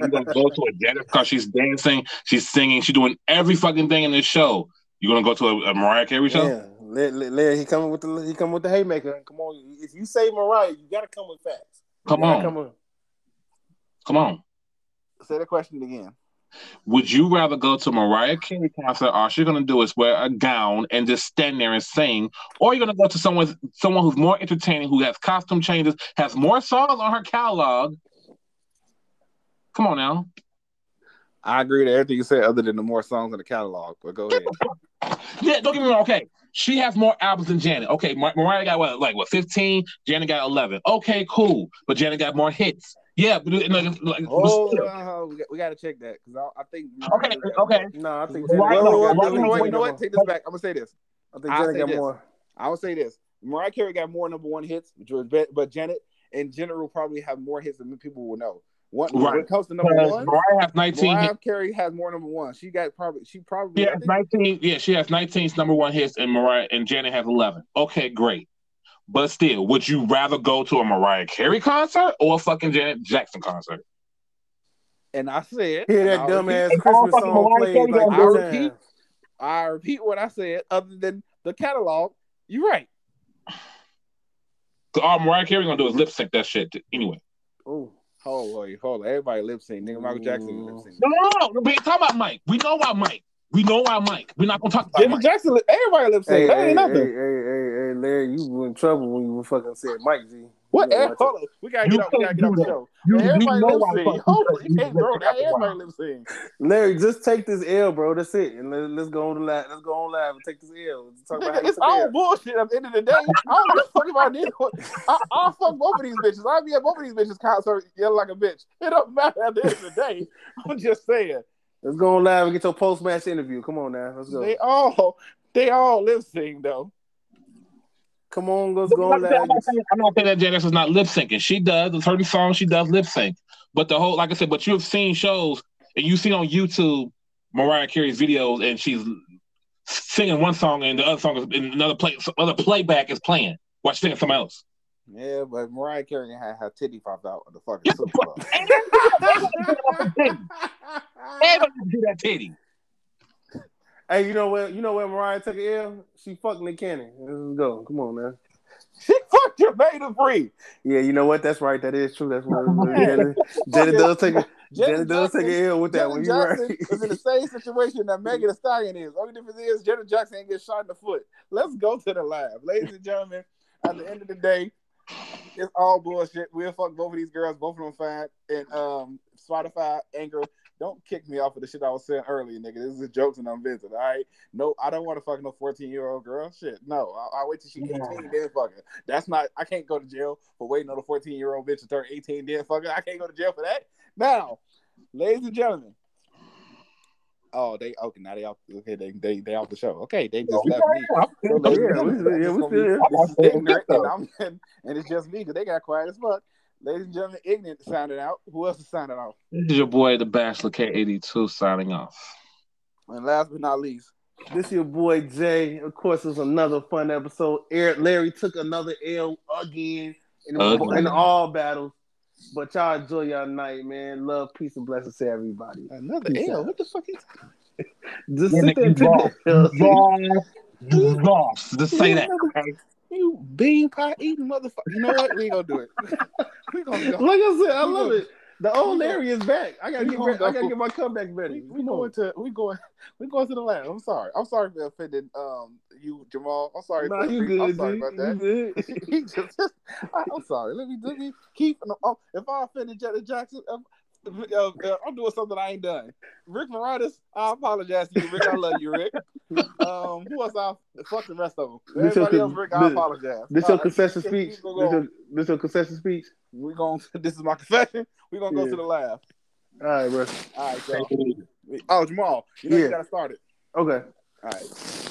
You to go to a Janet because she's dancing, she's singing, she's doing every fucking thing in this show. You going to go to a, a Mariah Carey show? Yeah, let, let, let- he coming with the he coming with the haymaker. Come on, if you say Mariah, you gotta come with facts. Come on, come on, come on. Say the question again. Would you rather go to Mariah Carey concert, or all she's going to do is wear a gown and just stand there and sing, or you're going to go to someone someone who's more entertaining, who has costume changes, has more songs on her catalog? Come on now. I agree with everything you said, other than the more songs in the catalog. But go ahead. Yeah, don't get me wrong. Okay, she has more albums than Janet. Okay, Mar- Mariah got what, like what, fifteen? Janet got eleven. Okay, cool. But Janet got more hits. Yeah, but it- like, like, but Oh, still. uh, we, got, we got to check that because I, I think. okay, okay. No, I think Right, Janet, right, Wait, wait, wait, you know what? You know got what? Take this back. I'm gonna say this. I think I'll Janet got this. more. I would say this. Mariah Carey got more number one hits, which but Janet in general probably have more hits than people will know. One, When it comes to number one, Mariah has nineteen. Mariah hits. Carey has more number one. She got probably she probably She I has nineteen. Yeah, she has nineteen number one hits, and Mariah and Janet has eleven. Okay, great. But still, would you rather go to a Mariah Carey concert or a fucking Janet Jackson concert? and I said Hear that I'll dumbass repeat- Christmas song played like I repeat. I repeat what I said, other than the catalog. You're right. All Mariah Carey gonna do is lip sync that shit to- anyway. Oh, Hold on, hold on. Everybody lip sync. Nigga, Michael Jackson lip sync. No, no, no. We ain't talking about Mike. We know about Mike. We know our Mike. We're not gonna talk about Janet Mike. Jackson, li- everybody lip Hey, sync. That hey, ain't hey, nothing. hey, hey, hey, Larry, you were in trouble when you were fucking said Mike G. What? You know hold on. We gotta You get up. We gotta get off do the show. You, you everybody know lip why the sync. Hold on. You can't throw that. Everybody lip sync. Larry, just take this L, bro. That's it. And let, let's go on the live. Let's go on live and take this L. Talk about how Nigga, you it's all L. bullshit at the end of the day. I don't give a fuck if I did. I, I'll fuck both of these bitches. I'll be at both of these bitches' concert yelling like a bitch. It don't matter at the end of the day. I'm just saying. Let's go on live and get your post match interview. Come on now. Let's go. They all they all lip sync though. Come on, let's go on not, saying, live. I'm not saying- I'm not saying that Janice is not lip syncing. She does. It's her song. She does lip sync. But the whole, like I said, but you've seen shows and you've seen on YouTube Mariah Carey's videos, and she's singing one song and the other song is and another play, other playback is playing while she's singing something else. Yeah, but Mariah Carey had her titty popped out of the fucking Yeah, Super Bowl. Everybody do that titty. Hey, you know where you know where Mariah took an L? She fucked Nick Cannon. Let's go. Come on, man. She fucked your Jermaine Dupri. Yeah, you know what? That's right. That is true. That's what Janet, Janet does take a Janet does take an L with that one. You Jackson right. is in the same situation that Megan Thee Stallion is. Only difference is Janet Jackson ain't get shot in the foot. Let's go to the lab, ladies and gentlemen. At the end of the day, it's all bullshit. We'll fuck both of these girls. Both of them fine. And um, Spotify, Anchor, don't kick me off of the shit I was saying earlier, nigga. This is jokes and I'm visiting. All right. No, I don't want to fuck no 14 year old girl. Shit. No. I'll, I'll wait till she 18 then fuck her. That's not I can't go to jail for waiting on a 14 year old bitch to turn 18 then fuck her. I can't go to jail for that. Now, ladies and gentlemen. Oh, they okay. Now they off. Okay, they they they off the show. Okay, they just left me. So, ladies and Yeah, we- gentlemen, yeah, this we gonna be- still here. this is ignorant, and I'm and, and it's just me because they got quiet as fuck. Ladies and gentlemen, ignorant signing out. Who else is signing off? This is your boy, the Bachelor K82, signing off. And last but not least, This is your boy Jay. Of course, it was another fun episode. Eric Larry took another L again in, the, in all battles. But y'all enjoy y'all night, man. Love, peace, and blessings to everybody. another Peace L. out. What the fuck is? Just Yeah, sit there and take the L. Wrong. Wrong. Just say that. You bean pie eating motherfucker. You know what? We ain't gonna do it. we gonna go. Like I said, I We love go- it. The old Larry is back. I gotta get gonna ready. I gotta get my comeback ready. We, we going to we going we going to the land. I'm sorry. I'm sorry for offending um you Jamal. I'm sorry. Nah, you I'm good, sorry G. about You that. good. just, I, I'm sorry. Let me let me keep. Oh, if I offended Janet Jackson, um, uh, uh, I'm doing something I ain't done. Rick Moranis, I apologize to you, Rick. I love you, Rick. Um, who else? I fuck the rest of them. This your Everybody con- else, Rick, I this- apologize. This All your right, concession speech. we This gonna your, this your concession speech. We going. This is my confession. We are gonna go Yeah. to the lab. All right, bro. All right, y'all. Oh, Jamal, you know Yeah. you gotta start it. Okay. All right.